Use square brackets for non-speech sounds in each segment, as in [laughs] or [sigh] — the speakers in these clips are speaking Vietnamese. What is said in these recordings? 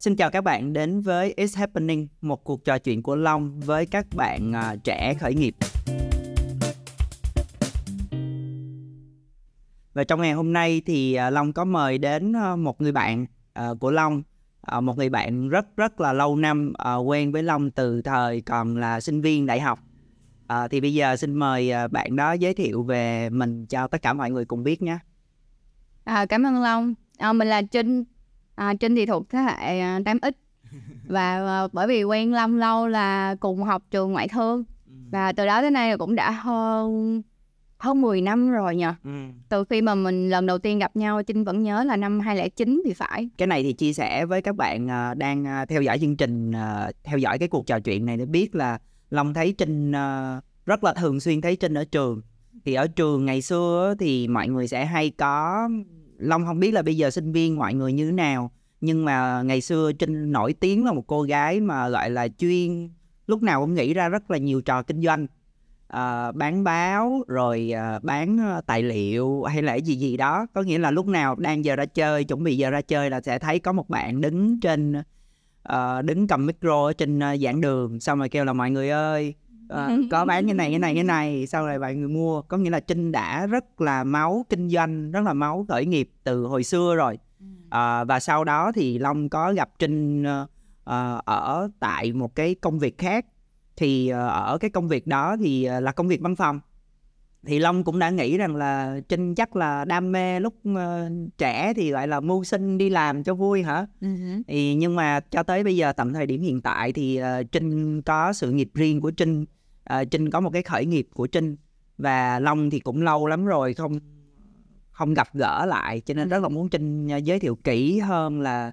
Xin chào các bạn đến với It's Happening, một cuộc trò chuyện của Long với các bạn uh, trẻ khởi nghiệp. Và trong ngày hôm nay thì uh, Long có mời đến uh, một người bạn uh, của Long, uh, một người bạn rất rất là lâu năm uh, quen với Long từ thời còn là sinh viên đại học. Uh, thì bây giờ xin mời uh, bạn đó giới thiệu về mình cho tất cả mọi người cùng biết nhé. À, cảm ơn Long. À, mình là Trinh à, Trinh thì thuộc thế hệ 8X à, [laughs] và à, bởi vì quen Long lâu là cùng học trường ngoại thương ừ. và từ đó tới nay cũng đã hơn hơn 10 năm rồi nhờ. Ừ. Từ khi mà mình lần đầu tiên gặp nhau Trinh vẫn nhớ là năm 2009 thì phải. Cái này thì chia sẻ với các bạn à, đang theo dõi chương trình theo dõi cái cuộc trò chuyện này để biết là Long thấy Trinh rất là thường xuyên thấy Trinh ở trường. Thì ở trường ngày xưa thì mọi người sẽ hay có Long không biết là bây giờ sinh viên mọi người như thế nào nhưng mà ngày xưa Trinh nổi tiếng là một cô gái mà gọi là chuyên lúc nào cũng nghĩ ra rất là nhiều trò kinh doanh. À, bán báo rồi à, bán à, tài liệu hay là gì gì đó. Có nghĩa là lúc nào đang giờ ra chơi chuẩn bị giờ ra chơi là sẽ thấy có một bạn đứng trên à, đứng cầm micro ở trên à, giảng đường xong rồi kêu là mọi người ơi uh, có bán cái này cái này cái này sau này mọi người mua. Có nghĩa là trinh đã rất là máu kinh doanh rất là máu khởi nghiệp từ hồi xưa rồi. Uh, và sau đó thì long có gặp trinh uh, ở tại một cái công việc khác. Thì uh, ở cái công việc đó thì uh, là công việc văn phòng. Thì long cũng đã nghĩ rằng là trinh chắc là đam mê lúc uh, trẻ thì gọi là mưu sinh đi làm cho vui hả? Uh-huh. thì nhưng mà cho tới bây giờ tầm thời điểm hiện tại thì uh, trinh có sự nghiệp riêng của trinh uh, trinh có một cái khởi nghiệp của trinh và long thì cũng lâu lắm rồi không không gặp gỡ lại cho nên rất là muốn trinh uh, giới thiệu kỹ hơn là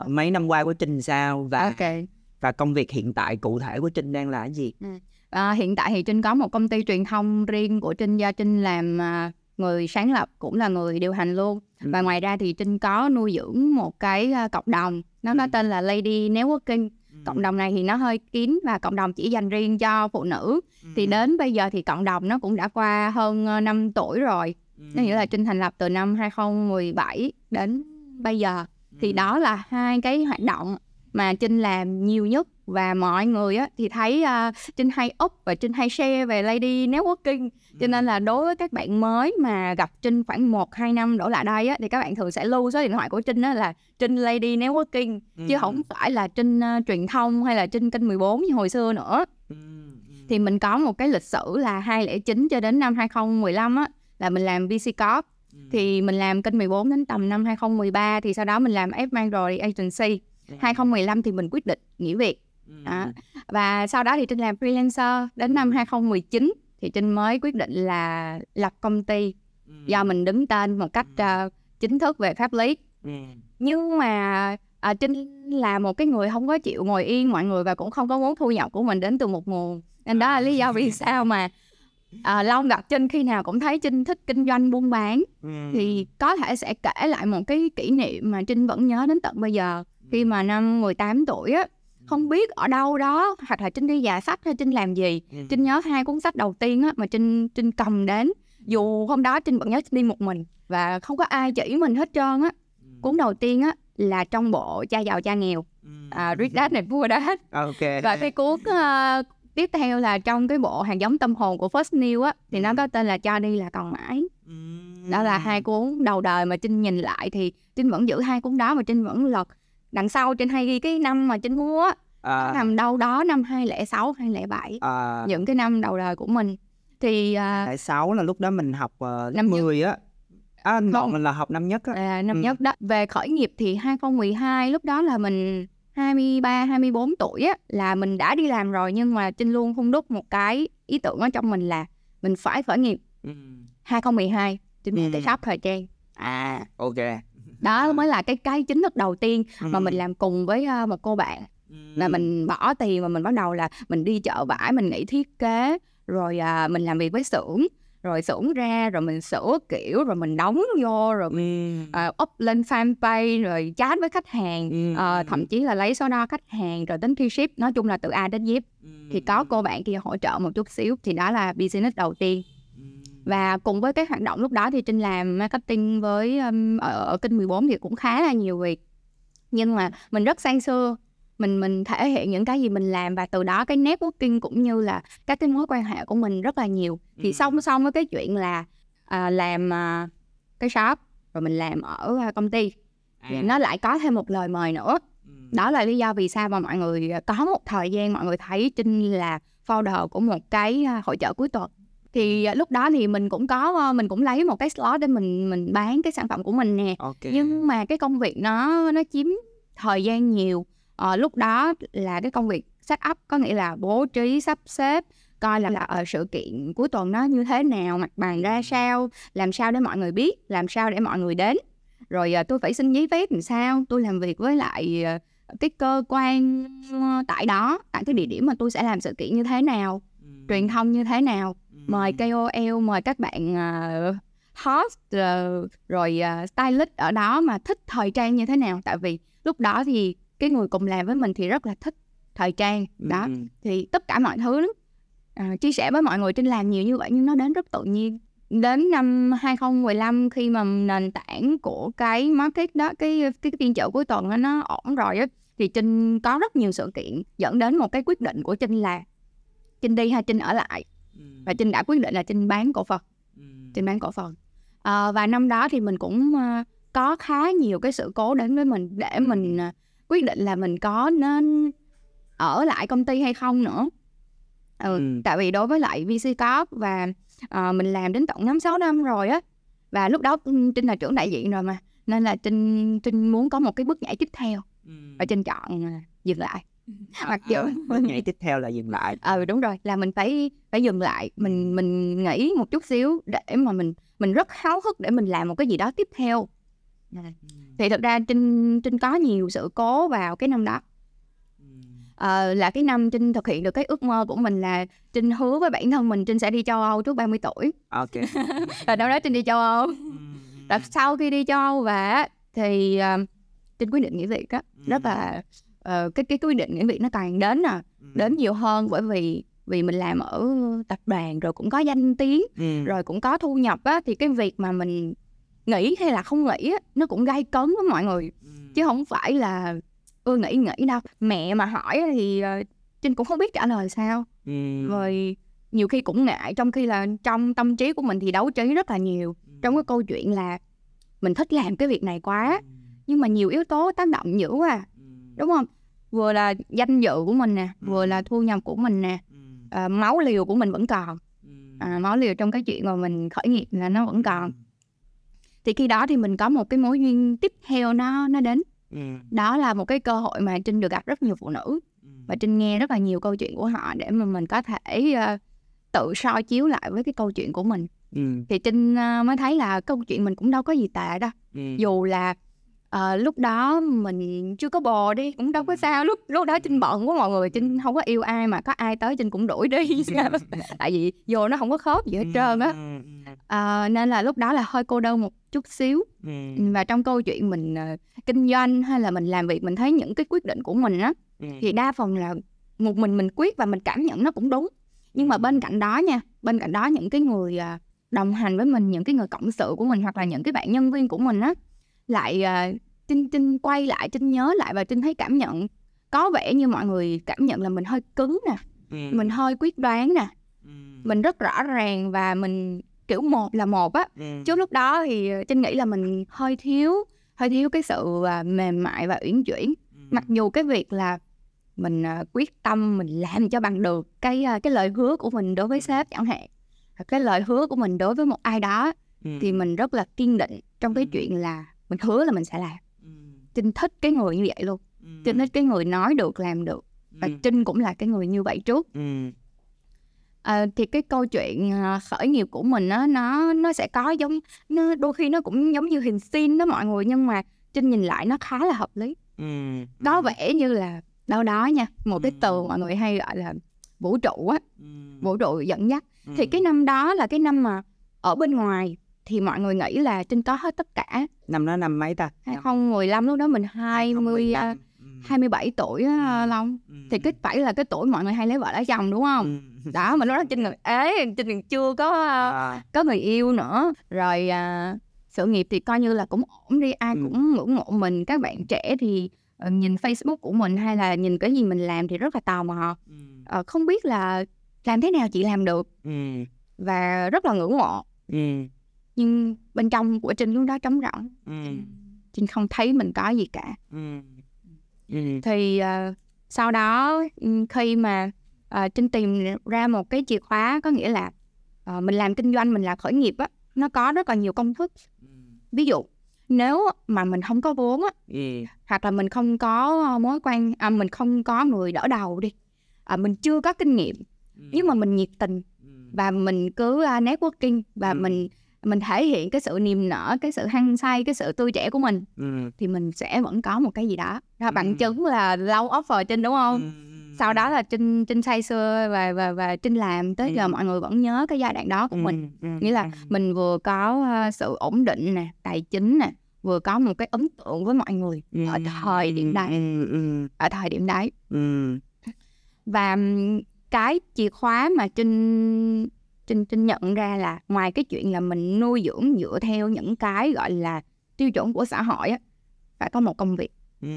uh, mấy năm qua của trinh sao và okay. và công việc hiện tại cụ thể của trinh đang là cái gì ừ. à, hiện tại thì trinh có một công ty truyền thông riêng của trinh do trinh làm uh, người sáng lập cũng là người điều hành luôn ừ. và ngoài ra thì trinh có nuôi dưỡng một cái uh, cộng đồng nó ừ. có tên là lady networking cộng đồng này thì nó hơi kín và cộng đồng chỉ dành riêng cho phụ nữ ừ. thì đến bây giờ thì cộng đồng nó cũng đã qua hơn 5 ờ, tuổi rồi ừ. nó nghĩa là Trinh thành lập từ năm 2017 đến bây giờ thì ừ. đó là hai cái hoạt động mà Trinh làm nhiều nhất và mọi người á, thì thấy uh, Trinh hay up và Trinh hay share về Lady Networking cho nên là đối với các bạn mới mà gặp Trinh khoảng 1-2 năm đổ lại đây á, thì các bạn thường sẽ lưu số điện thoại của Trinh á là Trinh Lady Networking ừ. chứ không phải là Trinh uh, truyền thông hay là Trinh kênh 14 như hồi xưa nữa ừ. thì mình có một cái lịch sử là 2009 cho đến năm 2015 á là mình làm VC Corp ừ. thì mình làm kênh 14 đến tầm năm 2013 thì sau đó mình làm F Mandroid Agency 2015 thì mình quyết định nghỉ việc đó. và sau đó thì Trinh làm freelancer đến năm 2019 thì Trinh mới quyết định là lập công ty do mình đứng tên một cách uh, chính thức về pháp lý. Nhưng mà à, Trinh là một cái người không có chịu ngồi yên mọi người và cũng không có muốn thu nhập của mình đến từ một nguồn. Nên đó là lý do vì sao mà à, Long gặp Trinh khi nào cũng thấy Trinh thích kinh doanh buôn bán. Thì có thể sẽ kể lại một cái kỷ niệm mà Trinh vẫn nhớ đến tận bây giờ. Khi mà năm 18 tuổi á không biết ở đâu đó hoặc là trinh đi giả sách hay trinh làm gì ừ. trinh nhớ hai cuốn sách đầu tiên á mà trinh trinh cầm đến dù hôm đó trinh vẫn nhớ trinh đi một mình và không có ai chỉ mình hết trơn á ừ. cuốn đầu tiên á là trong bộ cha giàu cha nghèo ừ. à, Rich Dad này vua Dad okay. và cái cuốn uh, tiếp theo là trong cái bộ hàng giống tâm hồn của First New á thì nó có tên là cho đi là còn mãi đó là hai cuốn đầu đời mà trinh nhìn lại thì trinh vẫn giữ hai cuốn đó mà trinh vẫn lật đằng sau trên hay ghi cái năm mà trên mua à. nằm đâu đó năm 2006 2007 à. những cái năm đầu đời của mình thì uh, à, 2006 là lúc đó mình học uh, năm 10 á À, bọn mình là học năm nhất á. À, năm ừ. nhất đó. Về khởi nghiệp thì 2012 lúc đó là mình 23 24 tuổi á là mình đã đi làm rồi nhưng mà Trinh luôn hung đúc một cái ý tưởng ở trong mình là mình phải khởi nghiệp. Ừ. 2012 Trinh ừ. tại shop thời trang. À, ok đó mới là cái cái chính thức đầu tiên mà mình làm cùng với uh, một cô bạn. Là mình bỏ tiền và mình bắt đầu là mình đi chợ vải mình nghĩ thiết kế rồi uh, mình làm việc với xưởng. Rồi xưởng ra rồi mình sửa kiểu rồi mình đóng vô rồi mình uh, up lên fanpage rồi chat với khách hàng uh, thậm chí là lấy số đo khách hàng rồi tính thi ship nói chung là từ A đến Z. Thì có cô bạn kia hỗ trợ một chút xíu thì đó là business đầu tiên và cùng với cái hoạt động lúc đó thì Trinh làm marketing với um, ở, ở kênh 14 thì cũng khá là nhiều việc. Nhưng mà mình rất sang xưa mình mình thể hiện những cái gì mình làm và từ đó cái networking cũng như là các cái mối quan hệ của mình rất là nhiều. Thì song song với cái chuyện là à, làm à, cái shop rồi mình làm ở à, công ty thì nó lại có thêm một lời mời nữa. Đó là lý do vì sao mà mọi người có một thời gian mọi người thấy trinh là founder của một cái hội chợ cuối tuần thì à, lúc đó thì mình cũng có mình cũng lấy một cái slot để mình mình bán cái sản phẩm của mình nè. Ok. Nhưng mà cái công việc nó nó chiếm thời gian nhiều. Ờ, lúc đó là cái công việc set up có nghĩa là bố trí sắp xếp coi là, là ở sự kiện cuối tuần nó như thế nào mặt bằng ra sao làm sao để mọi người biết làm sao để mọi người đến. Rồi ờ, tôi phải xin giấy phép làm sao tôi làm việc với lại ờ, cái cơ quan ờ, tại đó tại cái địa điểm mà tôi sẽ làm sự kiện như thế nào Ừ. truyền thông như thế nào. Mời KOL mời các bạn uh, host ờ, rồi ờ, stylist ở đó mà thích thời trang như thế nào tại vì lúc đó thì cái người cùng làm với mình thì rất là thích thời trang đó Ừ. thì tất cả mọi thứ à, chia sẻ với mọi người trên làm nhiều như vậy nhưng nó đến rất tự nhiên đến năm 2015 khi mà nền tảng của cái market đó cái cái, phiên chợ cuối tuần đó, nó ổn rồi á thì Trinh có rất nhiều sự kiện dẫn đến một cái quyết định của Trinh là Trinh đi hay Trinh ở lại. Và Trinh đã quyết định là Trinh bán cổ phần. Trinh bán cổ phần. Ờ, và năm đó thì mình cũng ờ, có khá nhiều cái sự cố đến với mình để mình ờ, quyết định là mình có nên ở lại công ty hay không nữa. Ừ, Ừ. tại vì đối với lại VC Corp và ờ, mình làm đến tận năm sáu năm rồi á và lúc đó Trinh là trưởng đại diện rồi mà nên là Trinh Trinh muốn có một cái bước nhảy tiếp theo. Ừ. và Trinh chọn dừng lại mặc dù À, bước nhảy tiếp theo là dừng lại. Ừ đúng rồi là mình phải phải dừng lại. Mình mình nghĩ một chút xíu để mà mình mình rất háo hức để mình làm một cái gì đó tiếp theo. Ừ. thì thực ra trinh trinh có nhiều sự cố vào cái năm đó. Ừ. Ờ, là cái năm trinh thực hiện được cái ước mơ của mình là trinh hứa với bản thân mình trinh sẽ đi châu âu trước 30 tuổi. Ok. [laughs] Và đâu đó trinh đi châu âu. Ừ. và sau khi đi châu âu á, thì ờ, trinh quyết định nghỉ việc á. Rất là ờ, cái cái quyết định nghỉ việc nó càng đến à Ừ. đến nhiều hơn bởi vì vì mình làm ở tập đoàn rồi cũng có danh tiếng Ừ. rồi cũng có thu nhập á thì cái việc mà mình nghĩ hay là không nghĩ á nó cũng gây cấn với mọi người Ừ. chứ không phải là ưa nghĩ nghĩ đâu mẹ mà hỏi thì ờ, trinh cũng không biết trả lời sao Ừ. rồi nhiều khi cũng ngại trong khi là trong tâm trí của mình thì đấu trí rất là nhiều trong cái câu chuyện là mình thích làm cái việc này quá nhưng mà nhiều yếu tố tác động dữ quá à, Ừ. đúng không vừa là danh dự của mình nè vừa là thu nhập của mình nè Ừ. à, máu liều của mình vẫn còn Ừ. à, máu liều trong cái chuyện mà mình khởi nghiệp là nó vẫn còn thì khi đó thì mình có một cái mối duyên tiếp theo nó nó đến Ừ. đó là một cái cơ hội mà trinh được gặp rất nhiều phụ nữ Ừ. và trinh nghe rất là nhiều câu chuyện của họ để mà mình có thể ờ, tự soi chiếu lại với cái câu chuyện của mình Ừ. thì trinh ờ, mới thấy là câu chuyện mình cũng đâu có gì tệ đâu Ừ. dù là ờ, lúc đó mình chưa có bồ đi cũng đâu có sao. Lúc lúc đó trinh bận quá mọi người trinh không có yêu ai mà có ai tới trinh cũng đuổi đi. [laughs] Tại vì vô nó không có khớp gì hết trơn á. Ờ, nên là lúc đó là hơi cô đơn một chút xíu. Và trong câu chuyện mình ờ, kinh doanh hay là mình làm việc mình thấy những cái quyết định của mình á thì đa phần là một mình mình quyết và mình cảm nhận nó cũng đúng. Nhưng mà bên cạnh đó nha bên cạnh đó những cái người à, đồng hành với mình những cái người cộng sự của mình hoặc là những cái bạn nhân viên của mình á lại à, trinh trinh quay lại trinh nhớ lại và trinh thấy cảm nhận có vẻ như mọi người cảm nhận là mình hơi cứng nè Ừ. mình hơi quyết đoán nè Ừ. mình rất rõ ràng và mình kiểu một là một á Ừ. trước lúc đó thì trinh nghĩ là mình hơi thiếu hơi thiếu cái sự à, mềm mại và uyển chuyển Ừ. mặc dù cái việc là mình à, quyết tâm mình làm cho bằng được cái à, cái lời hứa của mình đối với sếp chẳng hạn cái lời hứa của mình đối với một ai đó Ừ. thì mình rất là kiên định trong cái Ừ. chuyện là mình hứa là mình sẽ làm Ừ. trinh thích cái người như vậy luôn Ừ. trinh thích cái người nói được làm được và Ừ. trinh cũng là cái người như vậy trước Ừ. À, thì cái câu chuyện à, khởi nghiệp của mình á nó nó sẽ có giống nó đôi khi nó cũng giống như hình sin đó mọi người nhưng mà trinh nhìn lại nó khá là hợp lý Ừ. có vẻ như là đâu đó nha một cái từ mọi người hay gọi là vũ trụ á vũ trụ dẫn dắt thì cái năm đó là cái năm mà ở bên ngoài thì mọi người nghĩ là trinh có hết tất cả năm đó năm mấy ta 2015 lúc đó mình 20 à, 2015. 27 tuổi á, Ừ. Long Ừ. thì cái phải là cái tuổi mọi người hay lấy vợ lấy chồng đúng không Ừ. đó mà lúc đó trinh còn ế trinh còn chưa có à, À. có người yêu nữa rồi à, sự nghiệp thì coi như là cũng ổn đi ai Ừ. cũng ngưỡng mộ mình các bạn trẻ thì ờ, nhìn Facebook của mình hay là nhìn cái gì mình làm thì rất là tò mò Ờ, không biết là làm thế nào chị làm được ừ và rất là ngưỡng mộ ừ nhưng bên trong của Trinh lúc đó trống rỗng. Ừ. Trinh không thấy mình có gì cả. Ừ. Ừ. Thì ờ, sau đó ừ, khi mà ờ, Trinh tìm ra một cái chìa khóa có nghĩa là ờ, mình làm kinh doanh mình làm khởi nghiệp á nó có rất là nhiều công thức. Ví dụ nếu mà mình không có vốn á ừ. hoặc là mình không có mối quan à, mình không có người đỡ đầu đi à, mình chưa có kinh nghiệm. Nhưng mà mình nhiệt tình và mình cứ uh, networking và Ừ. mình mình thể hiện cái sự niềm nở cái sự hăng say cái sự tươi trẻ của mình ừ thì mình sẽ vẫn có một cái gì đó. Đó Ừ. bằng chứng là lâu offer trinh đúng không? Sau đó là trinh trinh say sưa và và và trinh làm tới giờ Ừ. mọi người vẫn nhớ cái giai đoạn đó của mình. Nghĩa là mình vừa có uh, sự ổn định nè tài chính nè vừa có một cái ấn tượng với mọi người ở thời điểm đấy. ừ ừ ở thời điểm đấy. Ừ và cái chìa khóa mà trinh trinh trinh nhận ra là ngoài cái chuyện là mình nuôi dưỡng dựa theo những cái gọi là tiêu chuẩn của xã hội á phải có một công việc. Ừ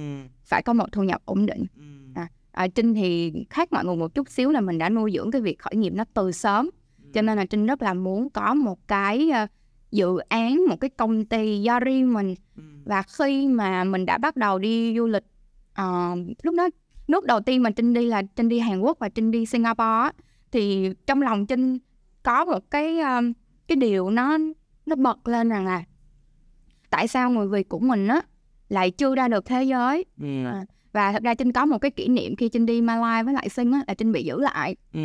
phải có một thu nhập ổn định. Ừ à, trinh thì khác mọi người một chút xíu là mình đã nuôi dưỡng cái việc khởi nghiệp nó từ sớm. Cho nên là trinh rất là muốn có một cái ờ, dự án một cái công ty do riêng mình. Và khi mà mình đã bắt đầu đi du lịch ờ, lúc đó nước đầu tiên mà trinh đi là trinh đi hàn quốc và trinh đi singapore thì trong lòng trinh có một cái ờ, cái điều nó nó bật lên rằng là tại sao người việt của mình á lại chưa ra được thế giới? Ừ. Và thật ra trinh có một cái kỷ niệm khi trinh đi Malaysia với lại sinh á là trinh bị giữ lại. Ừ.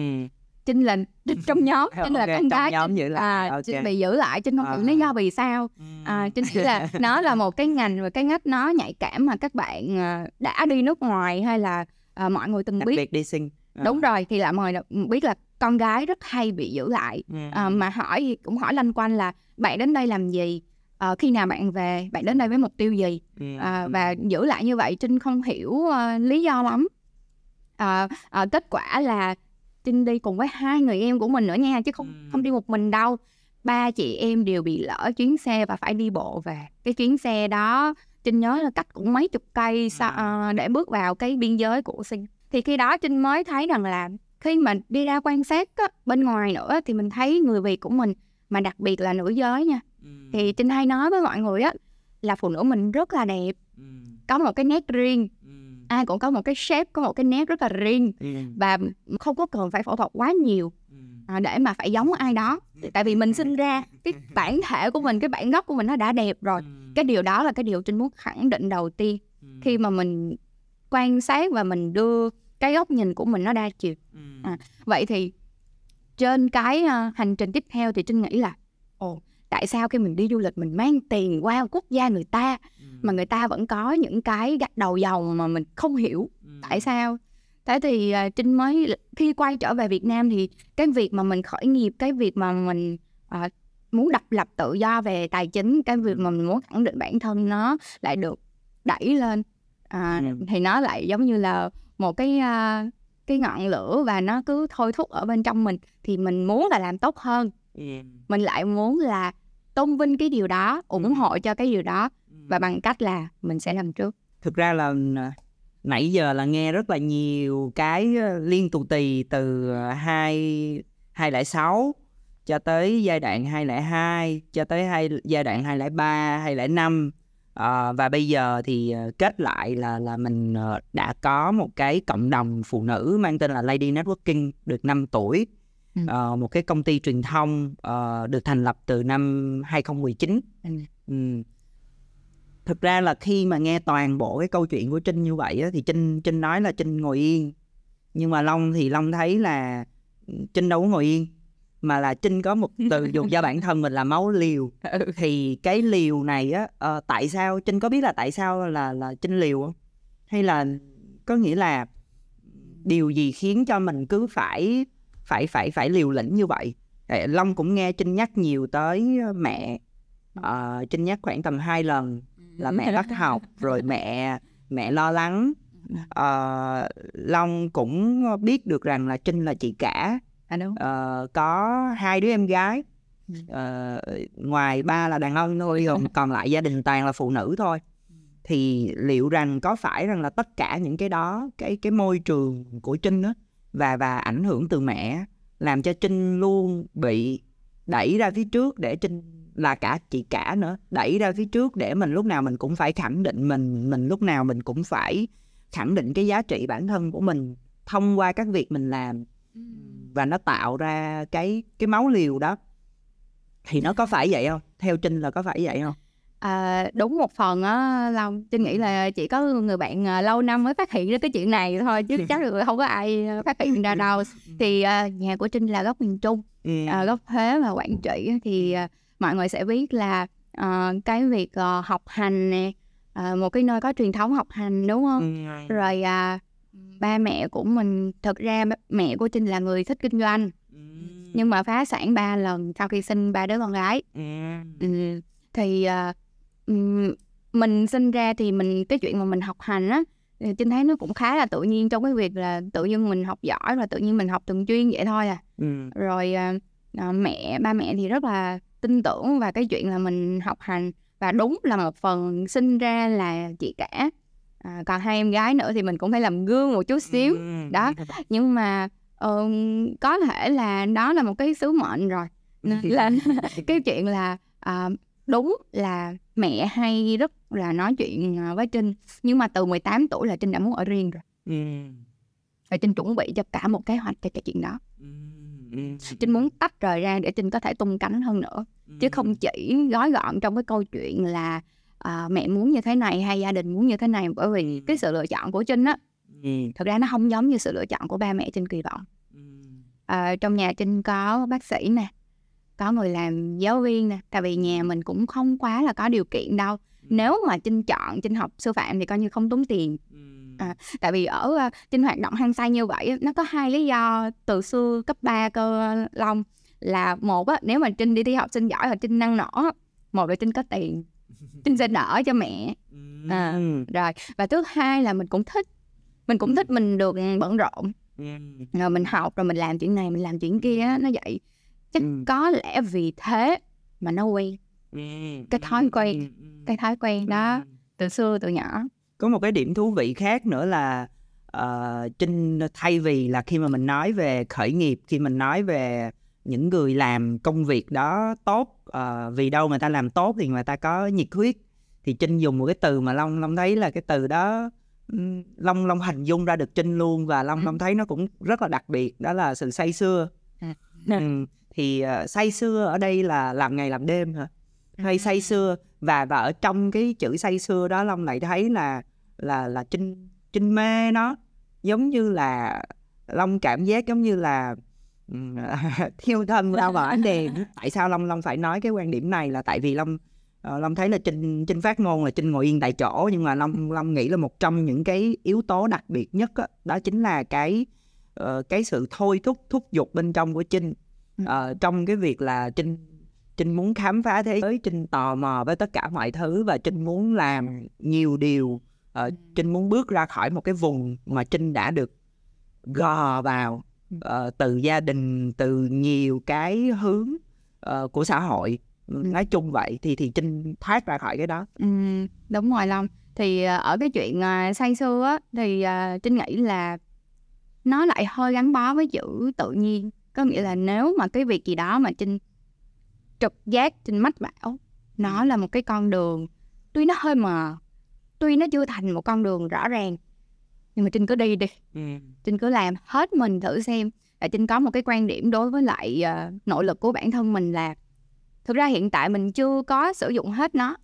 Trinh là trinh trong nhóm [laughs] trinh là con gái nhóm trinh- giữ lại, à, ok. trinh bị giữ lại trinh không hiểu À. lý do vì sao. À, chính nghĩ là [laughs] nó là một cái ngành và cái ngách nó nhạy cảm mà các bạn à, đã đi nước ngoài hay là à, mọi người từng đặc biết. biệt đi sinh. Đúng rồi thì lại mọi biết là con gái rất hay bị giữ lại Ừ. à, mà hỏi cũng hỏi lanh quanh là bạn đến đây làm gì Ờ, khi nào bạn về bạn đến đây với mục tiêu gì Ừ. à, và giữ lại như vậy trinh không hiểu à, lý do lắm à, à, kết quả là trinh đi cùng với hai người em của mình nữa nha chứ không Ừ. không đi một mình đâu ba chị em đều bị lỡ chuyến xe và phải đi bộ về cái chuyến xe đó trinh nhớ là cách cũng mấy chục cây sa, Ừ. à, để bước vào cái biên giới của sinh thì khi đó trinh mới thấy rằng là khi mà đi ra quan sát á, bên ngoài nữa thì mình thấy người việt của mình mà đặc biệt là nữ giới nha Ừ. thì trinh hay nói với mọi người á là phụ nữ mình rất là đẹp Ừ. có một cái nét riêng Ừ. ai cũng có một cái shape có một cái nét rất là riêng Ừ. và không có cần phải phẫu thuật quá nhiều Ừ. à, để mà phải giống ai đó tại vì mình sinh ra cái bản thể của mình cái bản gốc của mình nó đã đẹp rồi cái điều đó là cái điều trinh muốn khẳng định đầu tiên Ừ. khi mà mình quan sát và mình đưa cái góc nhìn của mình nó đa chiều Ừ. à, vậy thì trên cái à, hành trình tiếp theo thì trinh nghĩ là ồ tại sao khi mình đi du lịch mình mang tiền qua quốc gia người ta Ừ. mà người ta vẫn có những cái gạch đầu dòng mà mình không hiểu Ừ. tại sao thế thì à, trinh mới khi quay trở về việt nam thì cái việc mà mình khởi nghiệp cái việc mà mình à, muốn độc lập tự do về tài chính cái việc mà mình muốn khẳng định bản thân nó lại được đẩy lên à, Ừ. thì nó lại giống như là một cái à, cái ngọn lửa và nó cứ thôi thúc ở bên trong mình thì mình muốn là làm tốt hơn. Ừ. mình lại muốn là tôn vinh cái điều đó ủng hộ cho cái điều đó và bằng cách là mình sẽ làm trước. Thực ra là à, nãy giờ là nghe rất là nhiều cái ờ, liên tù tì từ ờ, hai hai lẻ sáu cho tới giai đoạn 202 cho tới hai giai đoạn 203 205 Ờ, và bây giờ thì ờ, kết lại là là mình ờ, đã có một cái cộng đồng phụ nữ mang tên là Lady Networking được 5 tuổi Ừ. Ờ, một cái công ty truyền thông ờ, được thành lập từ năm 2019 Ừ. ừ. thực ra là khi mà nghe toàn bộ cái câu chuyện của Trinh như vậy á, thì Trinh Trinh nói là Trinh ngồi yên nhưng mà Long thì Long thấy là ừ, Trinh đâu có ngồi yên mà là Trinh có một từ [laughs] dùng cho bản thân mình là máu liều. Thì cái liều này á ờ, tại sao Trinh có biết là tại sao là là Trinh liều không? Hay là có nghĩa là điều gì khiến cho mình cứ phải phải phải phải liều lĩnh như vậy? Long cũng nghe Trinh nhắc nhiều tới mẹ Ờ, Trinh nhắc khoảng tầm hai lần là mẹ bắt học rồi mẹ mẹ lo lắng. Ờ, Long cũng biết được rằng là Trinh là chị cả à đúng. Ờ, có hai đứa em gái. Ờ, ngoài ba là đàn ông thôi còn [laughs] còn lại gia đình toàn là phụ nữ thôi. Thì liệu rằng có phải rằng là tất cả những cái đó cái cái môi trường của trinh đó và và ảnh hưởng từ mẹ làm cho trinh luôn bị đẩy ra phía trước để trinh là cả chị cả nữa đẩy ra phía trước để mình lúc nào mình cũng phải khẳng định mình mình lúc nào mình cũng phải khẳng định cái giá trị bản thân của mình thông qua các việc mình làm và nó tạo ra cái cái máu liều đó. Thì nó có phải vậy không? Theo trinh là có phải vậy không? À, đúng một phần á Long. Trinh nghĩ là chỉ có người bạn à, lâu năm mới phát hiện ra cái chuyện này thôi chứ chắc là không có ai à, phát hiện ra đâu. Thì à, nhà của Trinh là gốc miền Trung à, gốc Huế và Quảng Trị thì à, mọi người sẽ biết là à, cái việc à, học hành nè à, một cái nơi có truyền thống học hành đúng không? Rồi à, ba mẹ của mình thực ra mẹ của Trinh là người thích kinh doanh Ừ. nhưng mà phá sản ba lần sau khi sinh ba đứa con gái Ừ. Ừ, thì à, ừm, mình sinh ra thì mình cái chuyện mà mình học hành á Trinh thấy nó cũng khá là tự nhiên trong cái việc là tự nhiên mình học giỏi và tự nhiên mình học thường chuyên vậy thôi à Ừ. rồi à, à, mẹ ba mẹ thì rất là tin tưởng vào cái chuyện là mình học hành và đúng là một phần sinh ra là chị cả à, còn hai em gái nữa thì mình cũng phải làm gương một chút xíu Ừ. đó nhưng mà ờ, có thể là đó là một cái sứ mệnh rồi [laughs] Nên là [laughs] cái chuyện là à, đúng là mẹ hay rất là nói chuyện à, với Trinh nhưng mà từ 18 tuổi là Trinh đã muốn ở riêng rồi Ừ. và Trinh chuẩn bị cho cả một kế hoạch cho cái chuyện đó Ừ. Ừ. Trinh muốn tách rời ra để Trinh có thể tung cánh hơn nữa chứ không chỉ gói gọn trong cái câu chuyện là à, mẹ muốn như thế này hay gia đình muốn như thế này? Bởi vì cái sự lựa chọn của Trinh á Ừ. thực ra nó không giống như sự lựa chọn của ba mẹ Trinh kỳ vọng. Ừ. à, trong nhà Trinh có bác sĩ nè có người làm giáo viên nè tại vì nhà mình cũng không quá là có điều kiện đâu. Nếu mà Trinh chọn Trinh học sư phạm thì coi như không tốn tiền. Ừ. À, tại vì ở uh, Trinh hoạt động hăng say như vậy nó có hai lý do từ xưa cấp 3 cơ long. Là một á nếu mà Trinh đi thi học sinh giỏi hoặc Trinh năng nổ. Một là Trinh có tiền Trinh sẽ đỡ cho mẹ. À. Rồi. Và thứ hai là mình cũng thích mình cũng thích mình được bận rộn. Rồi mình học rồi mình làm chuyện này mình làm chuyện kia á, nó vậy. Chắc có lẽ vì thế mà nó quen. Cái thói quen cái thói quen đó từ xưa từ nhỏ. Có một cái điểm thú vị khác nữa là ờ, trinh thay vì là khi mà mình nói về khởi nghiệp khi mình nói về những người làm công việc đó tốt ờ, vì đâu người ta làm tốt thì người ta có nhiệt huyết. Thì trinh dùng một cái từ mà long long thấy là cái từ đó long long hình dung ra được trinh luôn và long Ừ. long thấy nó cũng rất là đặc biệt đó là sự say sưa. À. Ừm, thì ờ, say sưa ở đây là làm ngày làm đêm hả? Hay say sưa và và ở trong cái chữ say sưa đó long lại thấy là là là trinh trinh mê nó. Giống như là long cảm giác giống như là [laughs] thiêu thân lao vào ánh đèn. Tại sao long long phải nói cái quan điểm này là tại vì long ờ, long thấy là trinh trinh phát ngôn là trinh ngồi yên tại chỗ nhưng mà long long nghĩ là một trong những cái yếu tố đặc biệt nhất đó, đó chính là cái ờ, cái sự thôi thúc thúc giục bên trong của trinh. Ờ, trong cái việc là trinh trinh muốn khám phá thế giới trinh tò mò với tất cả mọi thứ và trinh muốn làm nhiều điều Ờ, trinh muốn bước ra khỏi một cái vùng mà trinh đã được gò vào ờ, từ gia đình từ nhiều cái hướng ờ, của xã hội. Nói chung vậy thì thì trinh thoát ra khỏi cái đó. Ừ, đúng rồi Long. Thì à, ở cái chuyện à, say sưa á thì à, Trinh nghĩ là nó lại hơi gắn bó với chữ tự nhiên. Có nghĩa là nếu mà cái việc gì đó mà Trinh trực giác Trinh mách bảo nó là một cái con đường. Tuy nó hơi mờ tuy nó chưa thành một con đường rõ ràng nhưng mà Trinh cứ đi đi. Trinh cứ làm hết mình thử xem. Và Trinh có một cái quan điểm đối với lại à, nỗ lực của bản thân mình là thực ra hiện tại mình chưa có sử dụng hết nó.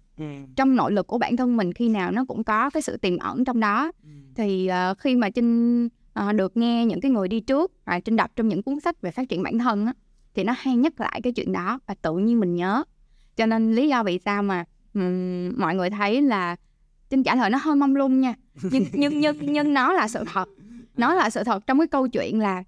Trong nội lực của bản thân mình khi nào nó cũng có cái sự tiềm ẩn trong đó. Thì ờ, khi mà trinh ờ, được nghe những cái người đi trước và trinh đọc trong những cuốn sách về phát triển bản thân á thì nó hay nhắc lại cái chuyện đó và tự nhiên mình nhớ. Cho nên lý do vì sao mà ừm, mọi người thấy là trinh trả lời nó hơi mông lung nha nhưng nhưng nhưng nhưng nó là sự thật. Nó là sự thật trong cái câu chuyện là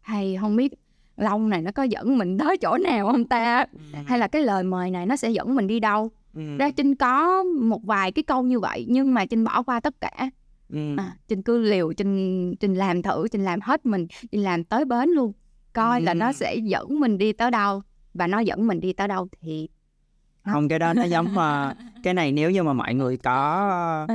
hay không biết long này nó có dẫn mình tới chỗ nào không ta? Hay là cái lời mời này nó sẽ dẫn mình đi đâu? Ra trinh có một vài cái câu như vậy nhưng mà trinh bỏ qua tất cả. À, trinh cứ liều trinh trinh làm thử trinh làm hết mình trinh làm tới bến luôn coi là nó Ừ. sẽ dẫn mình đi tới đâu. Và nó dẫn mình đi tới đâu thì không cái đó nó giống mà [laughs] cái này nếu như mà mọi người có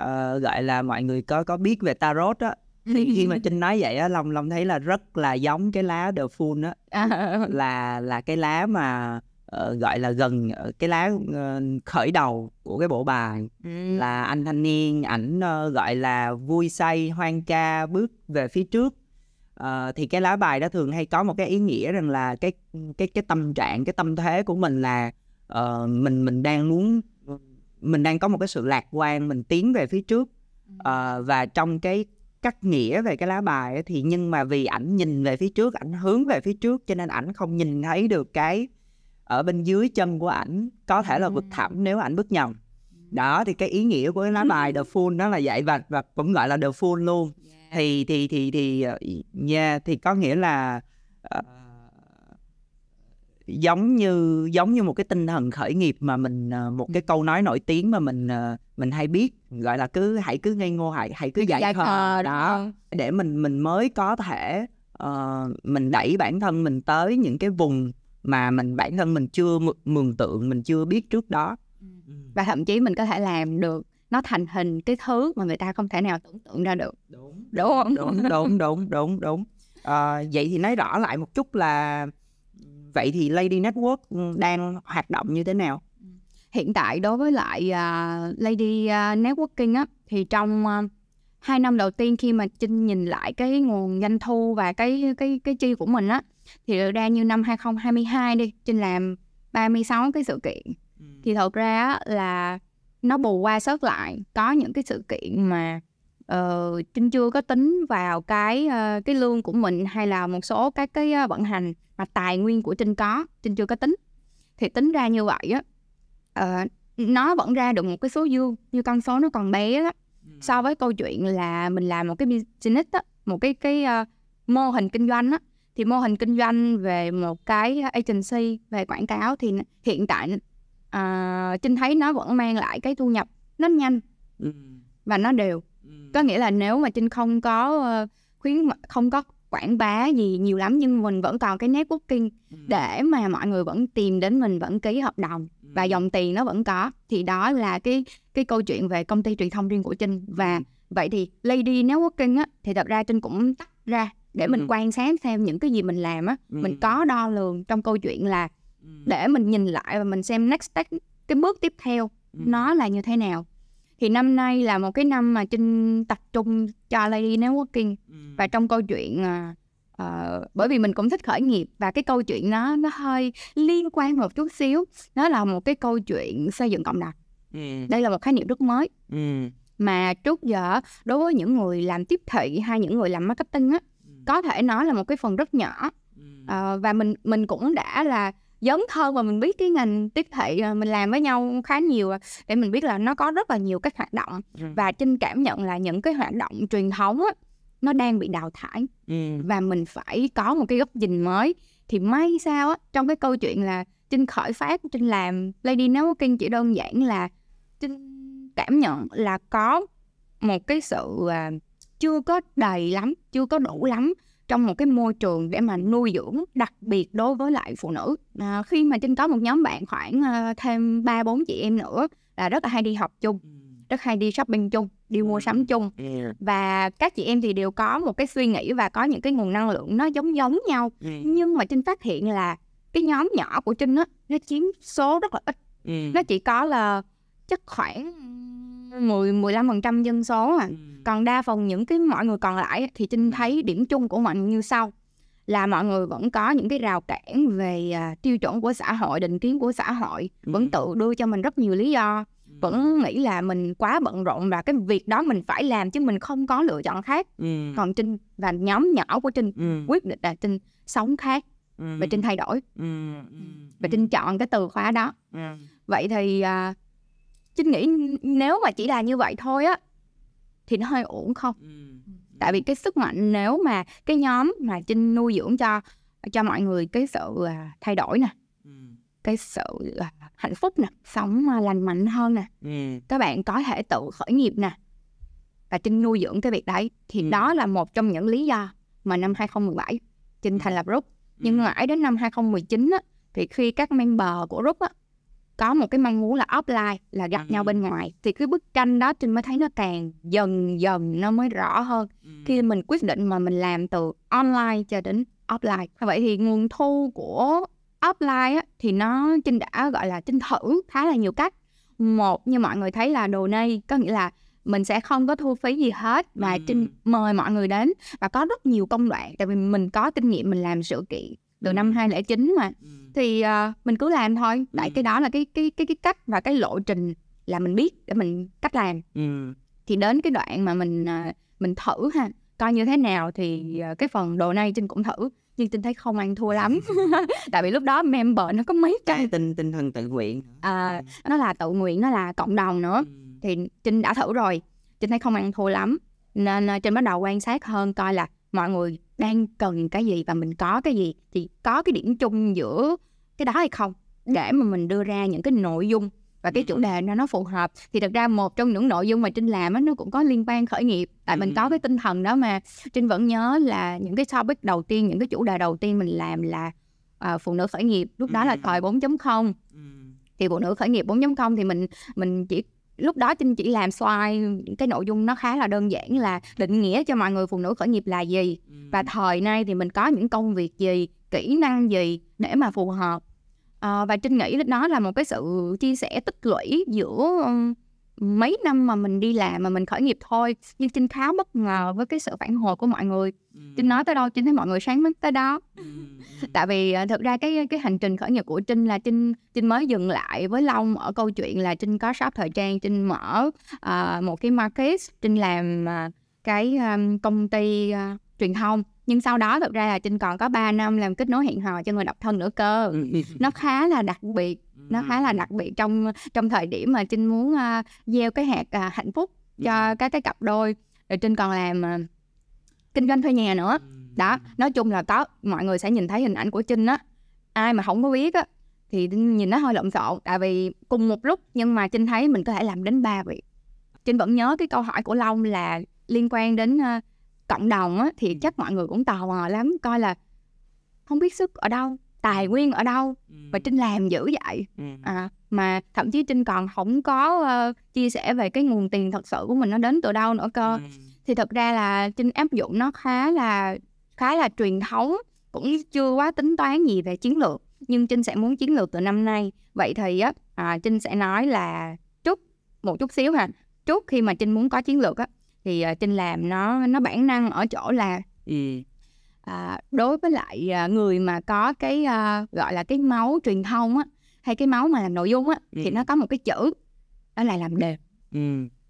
uh, gọi là mọi người có có biết về tarot á. Thì khi mà trinh nói vậy á long long thấy là rất là giống cái lá the full á. [laughs] Là là cái lá mà uh, gọi là gần uh, cái lá uh, khởi đầu của cái bộ bài. Ừ. là anh thanh niên ảnh uh, gọi là vui say hoang ca bước về phía trước. Uh, thì cái lá bài đó thường hay có một cái ý nghĩa rằng là cái cái cái tâm trạng cái tâm thế của mình là uh, mình mình đang muốn mình đang có một cái sự lạc quan mình tiến về phía trước. Uh, và trong cái cắt nghĩa về cái lá bài ấy, thì nhưng mà vì ảnh nhìn về phía trước ảnh hướng về phía trước cho nên ảnh không nhìn thấy được cái ở bên dưới chân của ảnh có thể là vực thẳm nếu ảnh bước nhầm. Đó thì cái ý nghĩa của cái lá bài the full nó là vậy và và cũng gọi là the full luôn. Thì thì thì thì yeah thì có nghĩa là uh, giống như giống như một cái tinh thần khởi nghiệp mà mình ờ, một cái câu nói nổi tiếng mà mình ờ, mình hay biết gọi là cứ hãy cứ ngây ngô hãy hãy cứ dạy khờ đó để mình mình mới có thể uh, mình đẩy bản thân mình tới những cái vùng mà mình bản thân mình chưa mường tượng mình chưa biết trước đó. Ừ. và thậm chí mình có thể làm được nó thành hình cái thứ mà người ta không thể nào tưởng tượng ra được. Đúng. Đúng không? Đúng đúng đúng đúng đúng. À, vậy thì nói rõ lại một chút là vậy thì Lady Network ừ, đang hoạt động như thế nào? Hiện tại đối với lại uh, Lady uh, Networking á thì trong uh, hai năm đầu tiên khi mà Trinh nhìn lại cái nguồn doanh thu và cái cái cái chi của mình á thì ra như năm 2022 đi Trinh làm 36 cái sự kiện. Ừ. thì thật ra á, là nó bù qua sớt lại có những cái sự kiện mà uh, Trinh chưa có tính vào cái uh, cái lương của mình hay là một số các cái uh, vận hành mà tài nguyên của Trinh có Trinh chưa có tính thì tính ra như vậy á uh, nó vẫn ra được một cái số dư như con số nó còn bé đó ừ. so với câu chuyện là mình làm một cái business á một cái cái uh, mô hình kinh doanh á thì mô hình kinh doanh về một cái agency về quảng cáo thì hiện tại uh, trinh thấy nó vẫn mang lại cái thu nhập nó nhanh ừ. và nó đều có nghĩa là nếu mà trinh không có uh, khuyến không có quảng bá gì nhiều lắm nhưng mình vẫn còn cái networking ừ. để mà mọi người vẫn tìm đến mình vẫn ký hợp đồng ừ. và dòng tiền nó vẫn có thì đó là cái cái câu chuyện về công ty truyền thông riêng của trinh. Và ừ. vậy thì lady networking á thì thật ra trinh cũng tách ra để mình quan sát xem những cái gì mình làm á. Mình có đo lường trong câu chuyện là để mình nhìn lại và mình xem next step cái bước tiếp theo nó là như thế nào thì năm nay là một cái năm mà trinh tập trung cho lady networking ừ. và trong câu chuyện uh, bởi vì mình cũng thích khởi nghiệp và cái câu chuyện nó nó hơi liên quan một chút xíu nó là một cái câu chuyện xây dựng cộng đồng ừ. đây là một khái niệm rất mới ừ. mà trước giờ đối với những người làm tiếp thị hay những người làm marketing á ừ. có thể nói là một cái phần rất nhỏ uh, và mình mình cũng đã là dấn thân và mình biết cái ngành tiếp thị à, mình làm với nhau khá nhiều à, để mình biết là nó có rất là nhiều các hoạt động ừ. và trinh cảm nhận là những cái hoạt động truyền thống á, nó đang bị đào thải ừ. và mình phải có một cái góc nhìn mới thì may sao á trong cái câu chuyện là trinh khởi phát trinh làm lady networking chỉ đơn giản là trinh cảm nhận là có một cái sự uh, chưa có đầy lắm chưa có đủ lắm trong một cái môi trường để mà nuôi dưỡng đặc biệt đối với lại phụ nữ à, khi mà trinh có một nhóm bạn khoảng uh, thêm ba bốn chị em nữa là rất là hay đi học chung ừ. rất hay đi shopping chung đi mua sắm ừ. chung và các chị em thì đều có một cái suy nghĩ và có những cái nguồn năng lượng nó giống giống nhau ừ. nhưng mà trinh phát hiện là cái nhóm nhỏ của trinh á nó chiếm số rất là ít nó chỉ có là chắc khoảng 10 15% dân số à. Còn đa phần những cái mọi người còn lại thì Trinh ừ. thấy điểm chung của mọi người như sau là mọi người vẫn có những cái rào cản về uh, tiêu chuẩn của xã hội, định kiến của xã hội, ừ. vẫn tự đưa cho mình rất nhiều lý do, ừ. vẫn nghĩ là mình quá bận rộn và cái việc đó mình phải làm chứ mình không có lựa chọn khác. Ừ. Còn Trinh và nhóm nhỏ của Trinh ừ. quyết định là Trinh sống khác ừ. và Trinh thay đổi. Ừ. Và Trinh chọn cái từ khóa đó. Ừ. Vậy thì uh, Trinh nghĩ nếu mà chỉ là như vậy thôi á thì nó hơi ổn không? Ừ. Tại vì cái sức mạnh nếu mà cái nhóm mà Trinh nuôi dưỡng cho cho mọi người cái sự à, thay đổi nè, ừ. cái sự à, hạnh phúc nè, sống à, lành mạnh hơn nè, ừ. các bạn có thể tự khởi nghiệp nè và Trinh nuôi dưỡng cái việc đấy thì ừ. đó là một trong những lý do mà năm 2017 Trinh thành lập group nhưng mãi đến năm 2019 á, thì khi các member của group á có một cái mong muốn là offline là gặp nhau Ừ. bên ngoài thì cái bức tranh đó trinh mới thấy nó càng dần dần nó mới rõ hơn. Khi mình quyết định mà mình làm từ online cho đến offline. Vậy thì nguồn thu của offline á, thì nó trinh đã gọi là trinh thử khá là nhiều cách. Một như mọi người thấy là đồ nay có nghĩa là mình sẽ không có thu phí gì hết mà Ừ. trinh mời mọi người đến. Và có rất nhiều công đoạn tại vì mình có kinh nghiệm mình làm sự kiện từ Ừ. năm 2009 mà. Thì ờ, mình cứ làm thôi. Tại Ừ. cái đó là cái cái cái cái cách và cái lộ trình là mình biết để mình cách làm. Ừ. thì đến cái đoạn mà mình à, mình thử ha coi như thế nào thì à, cái phần đồ này trinh cũng thử nhưng trinh thấy không ăn thua lắm. [laughs] Tại vì lúc đó member nó có mấy trăm cái tinh tinh thần tự nguyện à, nó là tự nguyện nó là cộng đồng nữa. Thì trinh đã thử rồi. Trinh thấy không ăn thua lắm. Nên trinh bắt đầu quan sát hơn coi là mọi người đang cần cái gì và mình có cái gì thì có cái điểm chung giữa cái đó hay không? Để mà mình đưa ra những cái nội dung và cái chủ đề nó nó phù hợp. Thì thật ra một trong những nội dung mà trinh làm á nó cũng có liên quan khởi nghiệp. Tại mình có Ừ. cái tinh thần đó mà. Trinh vẫn nhớ là những cái topic đầu tiên những cái chủ đề đầu tiên mình làm là à, phụ nữ khởi nghiệp. Lúc đó là Ừ. thời 4.0 thì phụ nữ khởi nghiệp 4.0 thì mình mình chỉ lúc đó trinh chỉ làm slide cái nội dung nó khá là đơn giản là định nghĩa cho mọi người phụ nữ khởi nghiệp là gì. Và thời nay thì mình có những công việc gì kỹ năng gì để mà phù hợp. Ờ, và trinh nghĩ đó là một cái sự chia sẻ tích lũy giữa mấy năm mà mình đi làm mà mình khởi nghiệp thôi nhưng trinh khá bất ngờ với cái sự phản hồi của mọi người. Trinh nói tới đâu trinh thấy mọi người sáng mắt tới đó. Tại vì à, thực ra cái cái hành trình khởi nghiệp của trinh là trinh trinh mới dừng lại với long ở câu chuyện là trinh có shop thời trang trinh mở à, một cái market trinh làm à, cái um, công ty à, truyền thông. Nhưng sau đó thực ra là trinh còn có 3 năm làm kết nối hẹn hò cho người độc thân nữa cơ. Nó khá là đặc biệt nó khá là đặc biệt trong trong thời điểm mà trinh muốn à, gieo cái hạt à, hạnh phúc cho các cái cặp đôi. Rồi trinh còn làm à, kinh doanh thuê nhà nữa. Đó nói chung là có mọi người sẽ nhìn thấy hình ảnh của trinh á. Ai mà không có biết á thì nhìn nó hơi lộn xộn tại vì cùng một lúc nhưng mà trinh thấy mình có thể làm đến ba việc. Trinh vẫn nhớ cái câu hỏi của long là liên quan đến ờ, cộng đồng á thì chắc mọi người cũng tò mò lắm coi là không biết sức ở đâu tài nguyên ở đâu và trinh làm dữ vậy. À, mà thậm chí trinh còn không có ờ, chia sẻ về cái nguồn tiền thật sự của mình nó đến từ đâu nữa cơ. Thì thật ra là trinh áp dụng nó khá là khá là truyền thống cũng chưa quá tính toán gì về chiến lược nhưng trinh sẽ muốn chiến lược từ năm nay. Vậy thì á à, trinh sẽ nói là chút một chút xíu ha trước khi mà trinh muốn có chiến lược á thì à, trinh làm nó nó bản năng ở chỗ là à, đối với lại à, người mà có cái à, gọi là cái máu truyền thông á hay cái máu mà làm nội dung á thì Ừ. nó có một cái chữ đó là làm đều.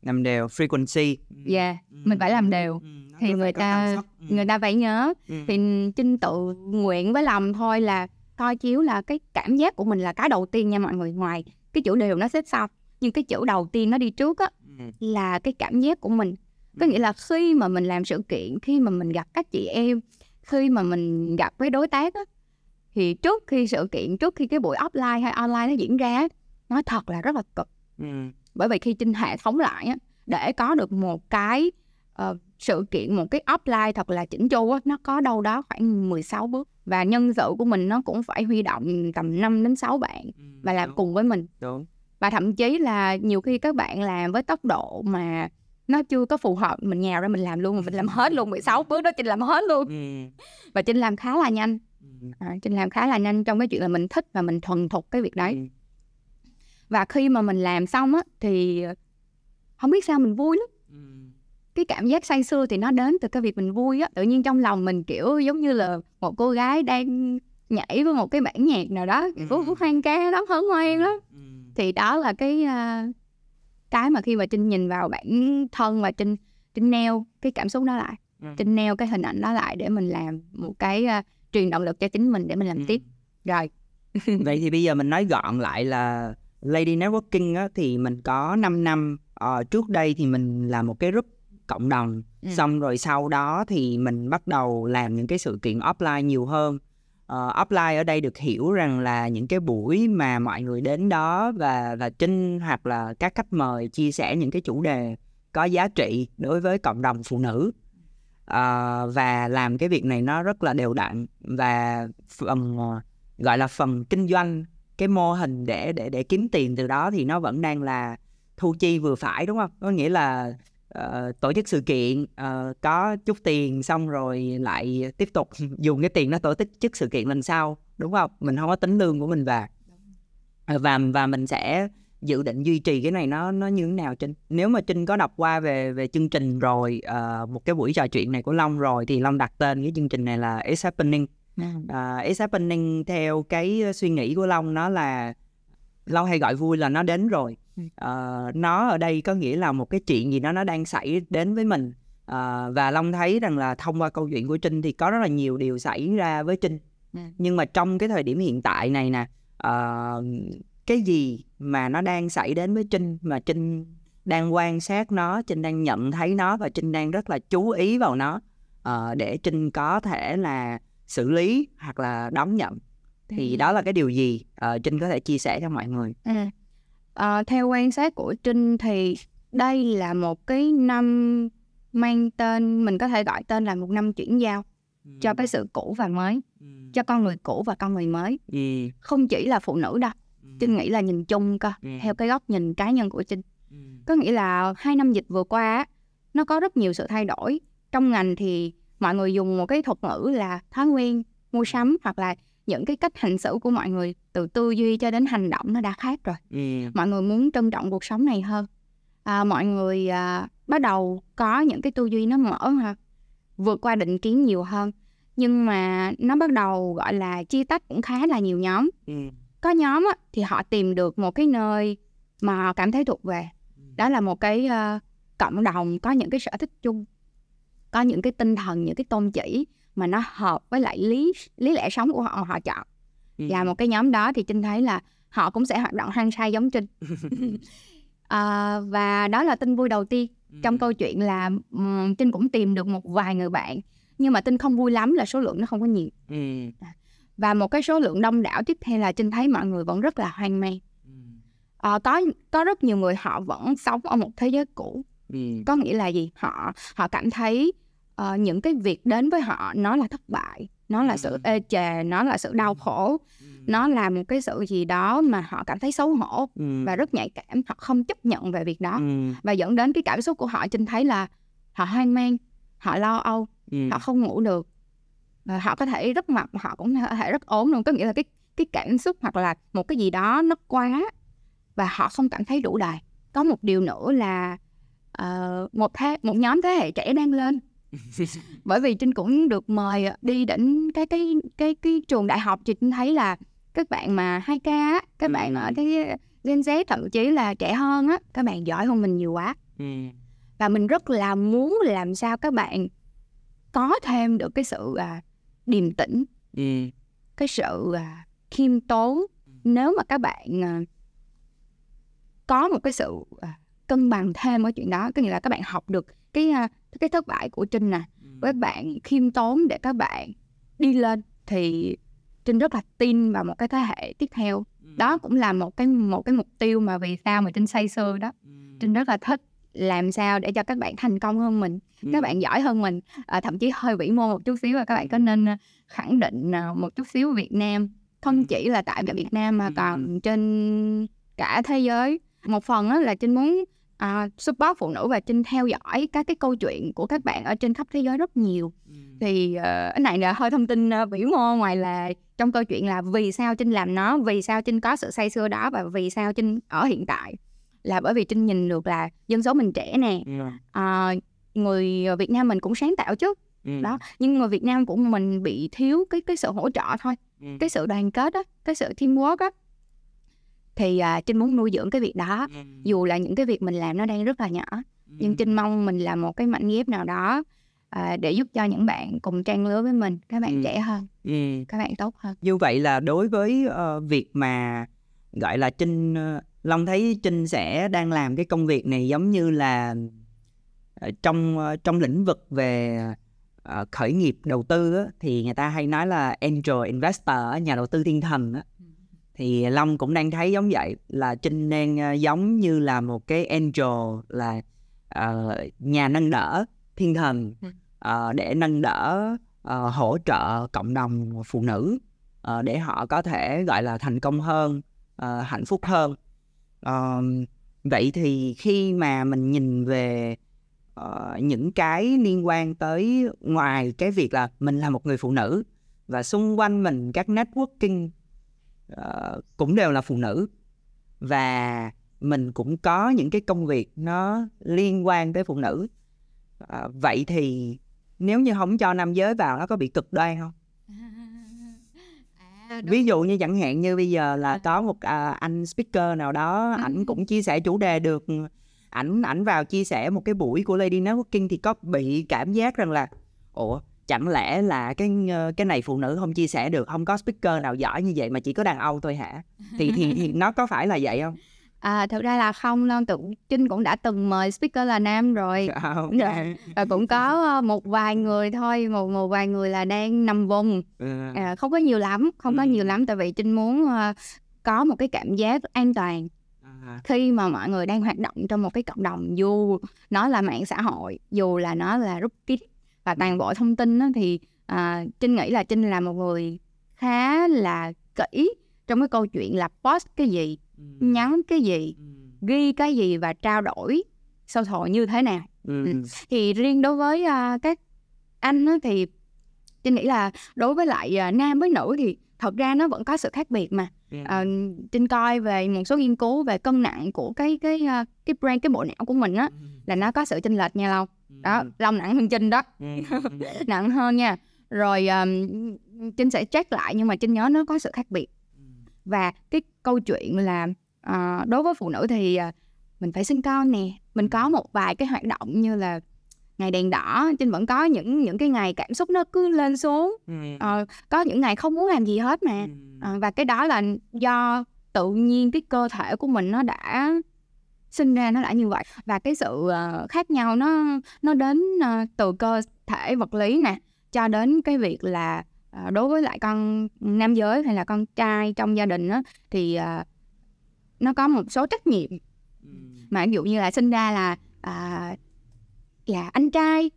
Làm đều frequency. Yeah mình phải làm đều. thì người ta người ta phải nhớ thì trinh tự nguyện với lòng thôi là coi chiếu là cái cảm giác của mình là cái đầu tiên nha mọi người. Ngoài cái chữ đều nó xếp sau nhưng cái chữ đầu tiên nó đi trước á là cái cảm giác của mình. Có nghĩa là khi mà mình làm sự kiện khi mà mình gặp các chị em khi mà mình gặp với đối tác á thì trước khi sự kiện trước khi cái buổi offline hay online nó diễn ra nói thật là rất là cực. Bởi vì khi trinh hệ thống lại á để có được một cái ờ, sự kiện một cái offline thật là chỉnh chu á nó có đâu đó khoảng 16 bước. Và nhân sự của mình nó cũng phải huy động tầm 5 đến 6 bạn và làm cùng với mình. Đúng. Và thậm chí là nhiều khi các bạn làm với tốc độ mà nó chưa có phù hợp mình nhào ra mình làm luôn mình làm hết luôn 16 bước đó Trinh làm hết luôn. Và Trinh làm khá là nhanh. À, Trinh làm khá là nhanh trong cái chuyện là mình thích và mình thuần thục cái việc đấy. Và khi mà mình làm xong á thì không biết sao mình vui lắm. Cái cảm giác say sưa thì nó đến từ cái việc mình vui á. Tự nhiên trong lòng mình kiểu giống như là một cô gái đang nhảy với một cái bản nhạc nào đó Ừ. hoang ca lắm hớn hoang lắm. Thì đó là cái à, cái mà khi mà trinh nhìn vào bản thân và trinh trinh neo cái cảm xúc đó lại Ừ. trinh neo cái hình ảnh đó lại để mình làm một cái à, truyền động lực cho chính mình để mình làm Ừ. tiếp rồi [laughs] Vậy thì bây giờ mình nói gọn lại là Lady Networking á, thì mình có 5 năm Ờ, Trước đây thì mình là một cái group cộng đồng Ừ. Xong rồi sau đó thì mình bắt đầu làm những cái sự kiện offline nhiều hơn Ờ, uh, Offline ở đây được hiểu rằng là những cái buổi mà mọi người đến đó Và và Trinh hoặc là các khách mời chia sẻ những cái chủ đề có giá trị đối với cộng đồng phụ nữ. Uh, và làm cái việc này nó rất là đều đặn và phần ờ, gọi là phần kinh doanh cái mô hình để để để kiếm tiền từ đó thì nó vẫn đang là thu chi vừa phải đúng không? Có nghĩa là uh, tổ chức sự kiện uh, có chút tiền xong rồi lại tiếp tục [laughs] dùng cái tiền đó tổ chức sự kiện lần sau đúng không? Mình không có tính lương của mình vào ờ, và và mình sẽ dự định duy trì cái này nó nó như thế nào trinh? Nếu mà trinh có đọc qua về về chương trình rồi uh, một cái buổi trò chuyện này của long rồi thì long đặt tên cái chương trình này là It's happening. Uh, It's happening theo cái suy nghĩ của long nó là long hay gọi vui là nó đến rồi uh, nó ở đây có nghĩa là một cái chuyện gì đó nó đang xảy đến với mình uh, và long thấy rằng là thông qua câu chuyện của trinh thì có rất là nhiều điều xảy ra với trinh ừ. nhưng mà trong cái thời điểm hiện tại này nè uh, cái gì mà nó đang xảy đến với trinh mà trinh đang quan sát nó trinh đang nhận thấy nó và trinh đang rất là chú ý vào nó uh, để trinh có thể là xử lý hoặc là đón nhận thì ừ. đó là cái điều gì uh, trinh có thể chia sẻ cho mọi người ừ. Uh, theo quan sát của trinh thì đây là một cái năm mang tên mình có thể gọi tên là một năm chuyển giao ừ. cho cái sự cũ và mới ừ. cho con người cũ và con người mới ừ. không chỉ là phụ nữ đâu ừ. trinh nghĩ là nhìn chung cơ ừ. theo cái góc nhìn cá nhân của trinh ừ. có nghĩa là hai năm dịch vừa qua nó có rất nhiều sự thay đổi trong ngành thì mọi người dùng một cái thuật ngữ là thói quen mua sắm hoặc là những cái cách hành xử của mọi người từ tư duy cho đến hành động nó đã khác rồi ừ. mọi người muốn trân trọng cuộc sống này hơn à, mọi người à, bắt đầu có những cái tư duy nó mở ha vượt qua định kiến nhiều hơn nhưng mà nó bắt đầu gọi là chia tách cũng khá là nhiều nhóm ừ. có nhóm á, thì họ tìm được một cái nơi mà họ cảm thấy thuộc về ừ. đó là một cái uh, cộng đồng có những cái sở thích chung có những cái tinh thần những cái tôn chỉ mà nó hợp với lại lý lý lẽ sống của họ họ chọn ừ. và một cái nhóm đó thì trinh thấy là họ cũng sẽ hoạt động hăng say giống trinh à, [laughs] và đó là tin vui đầu tiên ừ. trong câu chuyện là um, trinh cũng tìm được một vài người bạn nhưng mà tin không vui lắm là số lượng nó không có nhiều ừ. và một cái số lượng đông đảo tiếp theo là trinh thấy mọi người vẫn rất là hoang mang à, có có rất nhiều người họ vẫn sống ở một thế giới cũ ừ. có nghĩa là gì họ họ cảm thấy uh, những cái việc đến với họ nó là thất bại nó là sự ê chề nó là sự đau khổ nó là một cái sự gì đó mà họ cảm thấy xấu hổ và rất nhạy cảm họ không chấp nhận về việc đó. Và dẫn đến cái cảm xúc của họ trinh thấy là họ hoang mang họ lo âu họ không ngủ được. Và họ có thể rất mập họ cũng có thể rất ốm luôn có nghĩa là cái cái cảm xúc hoặc là một cái gì đó nó quá và họ không cảm thấy đủ đầy có một điều nữa là uh, một thế một nhóm thế hệ trẻ đang lên [laughs] bởi vì trinh cũng được mời đi đến cái cái cái cái trường đại học thì trinh thấy là các bạn mà hai k á các ừ. bạn ở cái Gen Z thậm chí là trẻ hơn á các bạn giỏi hơn mình nhiều quá ừ. và mình rất là muốn làm sao các bạn có thêm được cái sự à, điềm tĩnh ừ. cái sự à, khiêm tốn nếu mà các bạn à, có một cái sự à, cân bằng thêm ở chuyện đó có nghĩa là các bạn học được cái à, cái thất bại của trinh nè ừ. với bạn khiêm tốn để các bạn đi lên thì trinh rất là tin vào một cái thế hệ tiếp theo. Ừ. đó cũng là một cái một cái mục tiêu mà vì sao mà trinh say sưa đó. Ừ. trinh rất là thích làm sao để cho các bạn thành công hơn mình các bạn giỏi hơn mình. À, thậm chí hơi vĩ mô một chút xíu và các bạn có nên à, khẳng định à, một chút xíu Việt Nam. Không chỉ là tại Việt Nam mà còn trên cả thế giới. Một phần đó là trinh muốn uh, support phụ nữ và trinh theo dõi các cái câu chuyện của các bạn ở trên khắp thế giới rất nhiều ừ. thì uh, cái này là hơi thông tin uh, vĩ mô ngoài là trong câu chuyện là vì sao trinh làm nó vì sao trinh có sự say sưa đó và vì sao trinh ở hiện tại là bởi vì trinh nhìn được là dân số mình trẻ nè uh, người Việt Nam mình cũng sáng tạo chứ ừ. đó nhưng người Việt Nam của mình bị thiếu cái cái sự hỗ trợ thôi ừ. cái sự đoàn kết á cái sự teamwork á thì à, trinh muốn nuôi dưỡng cái việc đó ừ. dù là những cái việc mình làm nó đang rất là nhỏ ừ. nhưng trinh mong mình là một cái mảnh ghép nào đó à, để giúp cho những bạn cùng trang lứa với mình các bạn ừ. trẻ hơn ừ. các bạn tốt hơn như vậy là đối với uh, việc mà gọi là trinh uh, long thấy trinh sẽ đang làm cái công việc này giống như là uh, trong uh, trong lĩnh vực về uh, khởi nghiệp đầu tư á, thì người ta hay nói là angel investor nhà đầu tư thiên thần á thì long cũng đang thấy giống vậy là trinh đang uh, giống như là một cái angel là uh, nhà nâng đỡ thiên thần uh, để nâng đỡ uh, hỗ trợ cộng đồng phụ nữ ờ, để họ có thể gọi là thành công hơn ờ, hạnh phúc hơn. Ờ, vậy thì khi mà mình nhìn về ờ, những cái liên quan tới ngoài cái việc là mình là một người phụ nữ và xung quanh mình các networking ờ, cũng đều là phụ nữ. Và mình cũng có những cái công việc nó liên quan tới phụ nữ. Ờ, vậy thì nếu như không cho nam giới vào nó có bị cực đoan không? [laughs] À, ví dụ như chẳng hạn như bây giờ là có một à, anh speaker nào đó Ừ. ảnh cũng chia sẻ chủ đề được. Ảnh ảnh vào chia sẻ một cái buổi của Lady Networking thì có bị cảm giác rằng là ủa chẳng lẽ là cái ờ, cái này phụ nữ không chia sẻ được không có speaker nào giỏi như vậy mà chỉ có đàn ông thôi hả thì thì thì nó có phải là vậy không À, thực ra là không đâu, tự Trinh cũng đã từng mời speaker là nam rồi À, ok. Dạ. và cũng có ờ, một vài người thôi, một một vài người là đang nằm vùng, Ừ. à, không có nhiều lắm, không có Ừ. nhiều lắm tại vì Trinh muốn ờ, có một cái cảm giác an toàn À, khi mà mọi người đang hoạt động trong một cái cộng đồng dù nó là mạng xã hội, dù là nó là group kit và toàn bộ thông tin đó, thì à, Trinh nghĩ là Trinh là một người khá là kỹ trong cái câu chuyện là post cái gì, ừ. nhắn cái gì, Ừ. ghi cái gì và trao đổi social như thế nào Ừ. thì riêng đối với à, các anh á, thì Trinh nghĩ là đối với lại à, nam với nữ thì thật ra nó vẫn có sự khác biệt mà Ừ. à, Trinh coi về một số nghiên cứu về cân nặng của cái cái à, cái brain cái bộ não của mình á là nó có sự chênh lệch nha Long đó Long nặng hơn Trinh đó. [laughs] Nặng hơn nha. Rồi um, Trinh sẽ check lại nhưng mà Trinh nhớ nó có sự khác biệt. Và cái câu chuyện là à, đối với phụ nữ thì à, mình phải sinh con nè. Mình có một vài cái hoạt động như là ngày đèn đỏ Trinh vẫn có những những cái ngày cảm xúc nó cứ lên xuống. Ờ, có những ngày không muốn làm gì hết mà. Ờ, và cái đó là do tự nhiên cái cơ thể của mình nó đã sinh ra nó đã như vậy. Và cái sự ờ, khác nhau nó nó đến ờ, từ cơ thể vật lý nè cho đến cái việc là ờ, đối với lại con nam giới hay là con trai trong gia đình á thì ờ, nó có một số trách nhiệm. Mà ví dụ như là sinh ra là à, là anh trai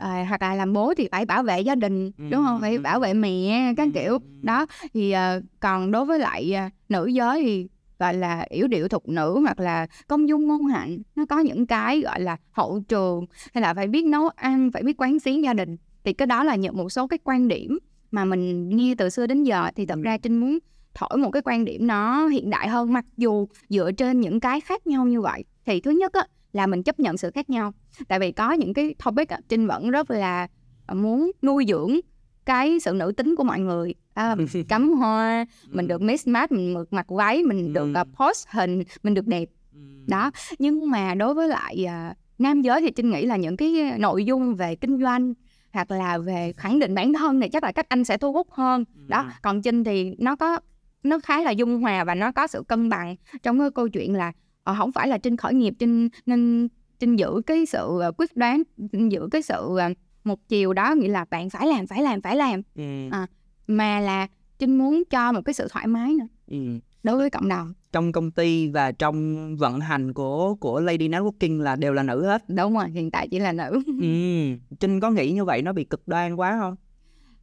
à, hoặc là làm bố thì phải bảo vệ gia đình đúng không? Phải bảo vệ mẹ các kiểu. đó thì ờ, còn đối với lại ờ, nữ giới thì gọi là yếu điệu thục nữ hoặc là công dung ngôn hạnh nó có những cái gọi là hậu trường hay là phải biết nấu ăn phải biết quán xuyến gia đình. Thì cái đó là những một số cái quan điểm mà mình nghe từ xưa đến giờ. Thì thật ra trinh muốn thổi một cái quan điểm nó hiện đại hơn mặc dù dựa trên những cái khác nhau như vậy. Thì thứ nhất á, là mình chấp nhận sự khác nhau. Tại vì có những cái topic á, trinh vẫn rất là ờ, muốn nuôi dưỡng cái sự nữ tính của mọi người à, [laughs] cắm hoa mình được mix match mình được mặc váy mình được Ừ. uh, post hình mình được đẹp Ừ. đó nhưng mà đối với lại à, nam giới thì trinh nghĩ là những cái nội dung về kinh doanh hoặc là về khẳng định bản thân thì chắc là các anh sẽ thu hút hơn đó Ừ. còn trinh thì nó có nó khá là dung hòa và nó có sự cân bằng trong cái câu chuyện là ờ, không phải là trinh khởi nghiệp trinh nên trinh giữ cái sự ờ, quyết đoán trinh giữ cái sự một chiều đó nghĩa là bạn phải làm phải làm phải làm Ừ. À. mà là trinh muốn cho một cái sự thoải mái nữa Ừ. đối với cộng đồng trong công ty và trong vận hành của của Lady Networking là đều là nữ hết. đúng rồi hiện tại chỉ là nữ Ừ. Trinh có nghĩ như vậy nó bị cực đoan quá không?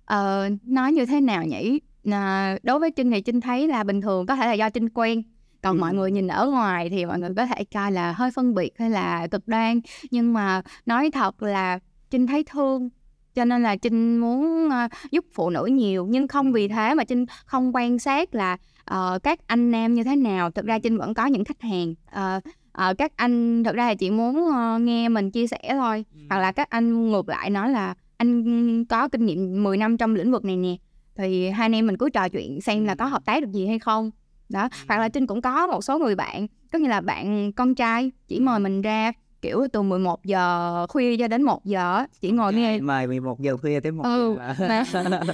Ờ, nói như thế nào nhỉ? À, đối với Trinh thì Trinh thấy là bình thường có thể là do Trinh quen còn Ừ. mọi người nhìn ở ngoài thì mọi người có thể coi là hơi phân biệt hay là cực đoan nhưng mà nói thật là Trinh thấy thương cho nên là Trinh muốn à, giúp phụ nữ nhiều nhưng không vì thế mà Trinh không quan sát là ờ, các anh nam như thế nào. Thực ra Trinh vẫn có những khách hàng Ờ, ờ, các anh thực ra là chỉ muốn ờ, nghe mình chia sẻ thôi. Hoặc là các anh ngược lại nói là anh có kinh nghiệm 10 năm trong lĩnh vực này nè thì hai anh em mình cứ trò chuyện xem là có hợp tác được gì hay không. Đó hoặc là trinh cũng có một số người bạn có nghĩa là bạn con trai chỉ mời mình ra kiểu từ 11 giờ khuya cho đến 1 giờ chỉ ngồi nghe Mời 11 giờ khuya tới 1 Ừ, giờ.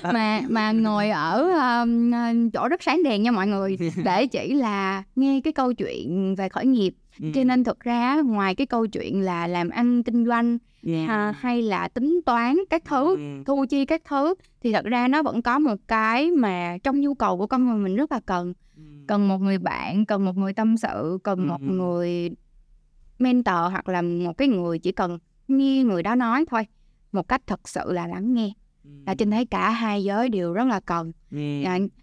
[laughs] mà mà ngồi ở um, chỗ rất sáng đèn nha mọi người [laughs] để chỉ là nghe cái câu chuyện về khởi nghiệp Ừ. cho nên thực ra ngoài cái câu chuyện là làm ăn kinh doanh Ừ. ha, hay là tính toán các thứ Ừ. thu chi các thứ thì thật ra nó vẫn có một cái mà trong nhu cầu của con người mình rất là cần cần một người bạn cần một người tâm sự cần một Ừ. người mentor hoặc là một cái người chỉ cần nghe người đó nói thôi một cách thật sự là lắng nghe. Là trinh thấy cả hai giới đều rất là cần. Ừ.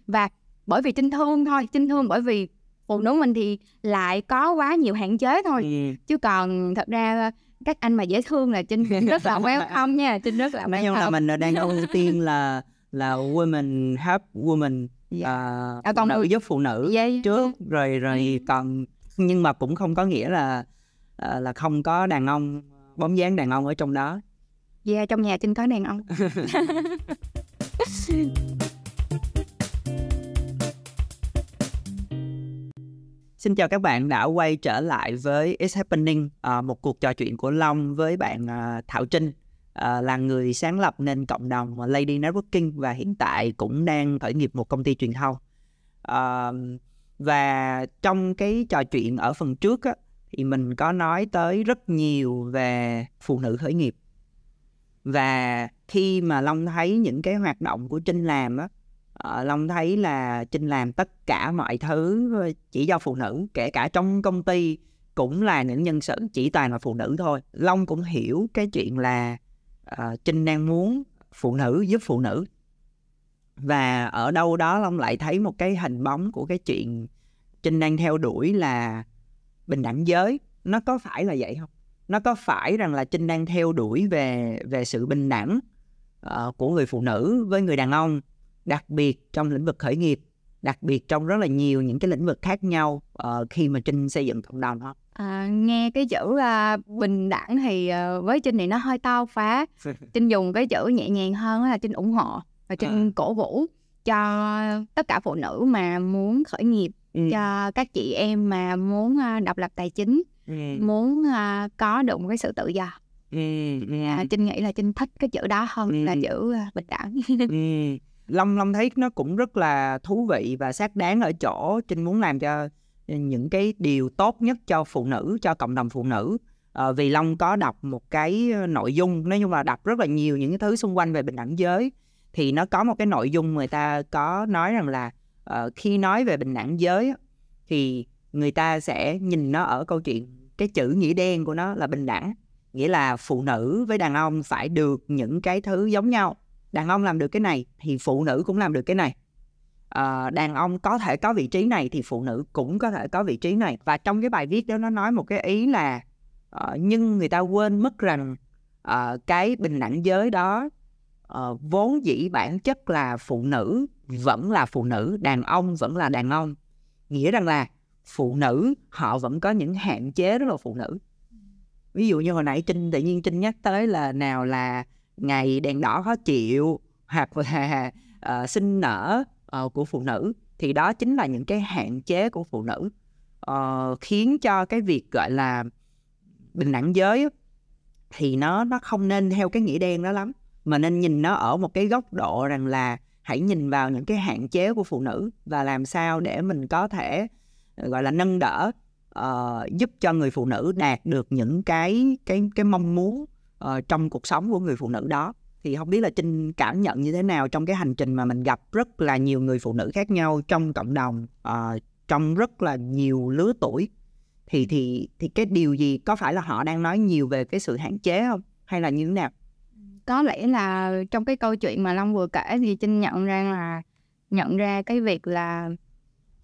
Và bởi vì trinh thương thôi trinh thương bởi vì phụ nữ mình thì lại có quá nhiều hạn chế thôi. Ừ. chứ còn thật ra các anh mà dễ thương là trinh rất là [laughs] welcome nha trinh rất là nói chung là mình đang ưu tiên là là women help women Dạ. à, À, phụ còn nữ giúp phụ nữ Dạ, trước rồi rồi còn nhưng mà cũng không có nghĩa là à, là không có đàn ông bóng dáng đàn ông ở trong đó. Dạ trong nhà trinh có đàn ông. [laughs] Xin chào các bạn đã quay trở lại với It's Happening, à, một cuộc trò chuyện của Long với bạn à, Thảo Trinh, là người sáng lập nên cộng đồng Lady Networking và hiện tại cũng đang khởi nghiệp một công ty truyền thông. Và trong cái trò chuyện ở phần trước á, thì mình có nói tới rất nhiều về phụ nữ khởi nghiệp. Và khi mà Long thấy những cái hoạt động của Trinh làm á, ờ, Long thấy là Trinh làm tất cả mọi thứ ờ, chỉ do phụ nữ, kể cả trong công ty cũng là những nhân sự chỉ toàn là phụ nữ thôi. Long cũng hiểu cái chuyện là ờ, Trinh đang muốn phụ nữ giúp phụ nữ. Và ở đâu đó Long lại thấy một cái hình bóng của cái chuyện Trinh đang theo đuổi là bình đẳng giới. Nó có phải là vậy không? Nó có phải rằng là Trinh đang theo đuổi về về sự bình đẳng ờ, của người phụ nữ với người đàn ông đặc biệt trong lĩnh vực khởi nghiệp đặc biệt trong rất là nhiều những cái lĩnh vực khác nhau ờ, khi mà trinh xây dựng cộng đồng đó à, nghe cái chữ à, bình đẳng thì à, với trinh thì nó hơi to phá [laughs] trinh dùng cái chữ nhẹ nhàng hơn là trinh ủng hộ và trinh À. cổ vũ cho tất cả phụ nữ mà muốn khởi nghiệp Ừ. cho các chị em mà muốn à, độc lập tài chính Ừ. muốn à, có được một cái sự tự do Ừ. Ừ. à, trinh nghĩ là trinh thích cái chữ đó hơn Ừ. là chữ à, bình đẳng Ừ. Long Long thấy nó cũng rất là thú vị và xác đáng ở chỗ Trinh muốn làm cho những cái điều tốt nhất cho phụ nữ cho cộng đồng phụ nữ Ờ, vì Long có đọc một cái nội dung nói chung là đọc rất là nhiều những cái thứ xung quanh về bình đẳng giới thì nó có một cái nội dung người ta có nói rằng là uh, khi nói về bình đẳng giới thì người ta sẽ nhìn nó ở câu chuyện cái chữ nghĩa đen của nó là bình đẳng nghĩa là phụ nữ với đàn ông phải được những cái thứ giống nhau. Đàn ông làm được cái này thì phụ nữ cũng làm được cái này. Ờ, đàn ông có thể có vị trí này thì phụ nữ cũng có thể có vị trí này. Và trong cái bài viết đó nó nói một cái ý là uh, nhưng người ta quên mất rằng uh, cái bình đẳng giới đó uh, vốn dĩ bản chất là phụ nữ vẫn là phụ nữ đàn ông vẫn là đàn ông. Nghĩa rằng là phụ nữ họ vẫn có những hạn chế rất là phụ nữ. Ví dụ như hồi nãy trinh tự nhiên trinh nhắc tới là nào là ngày đèn đỏ khó chịu hoặc là uh, sinh nở uh, của phụ nữ thì đó chính là những cái hạn chế của phụ nữ. Uh, khiến cho cái việc gọi là bình đẳng giới thì nó nó không nên theo cái nghĩa đen đó lắm mà nên nhìn nó ở một cái góc độ rằng là hãy nhìn vào những cái hạn chế của phụ nữ và làm sao để mình có thể ờ, gọi là nâng đỡ uh, giúp cho người phụ nữ đạt được những cái cái cái mong muốn uh, trong cuộc sống của người phụ nữ đó. Thì không biết là trinh cảm nhận như thế nào trong cái hành trình mà mình gặp rất là nhiều người phụ nữ khác nhau trong cộng đồng uh, trong rất là nhiều lứa tuổi. Thì thì thì cái điều gì có phải là họ đang nói nhiều về cái sự hạn chế không? Hay là như thế nào? Có lẽ là trong cái câu chuyện mà long vừa kể thì trinh nhận ra là nhận ra cái việc là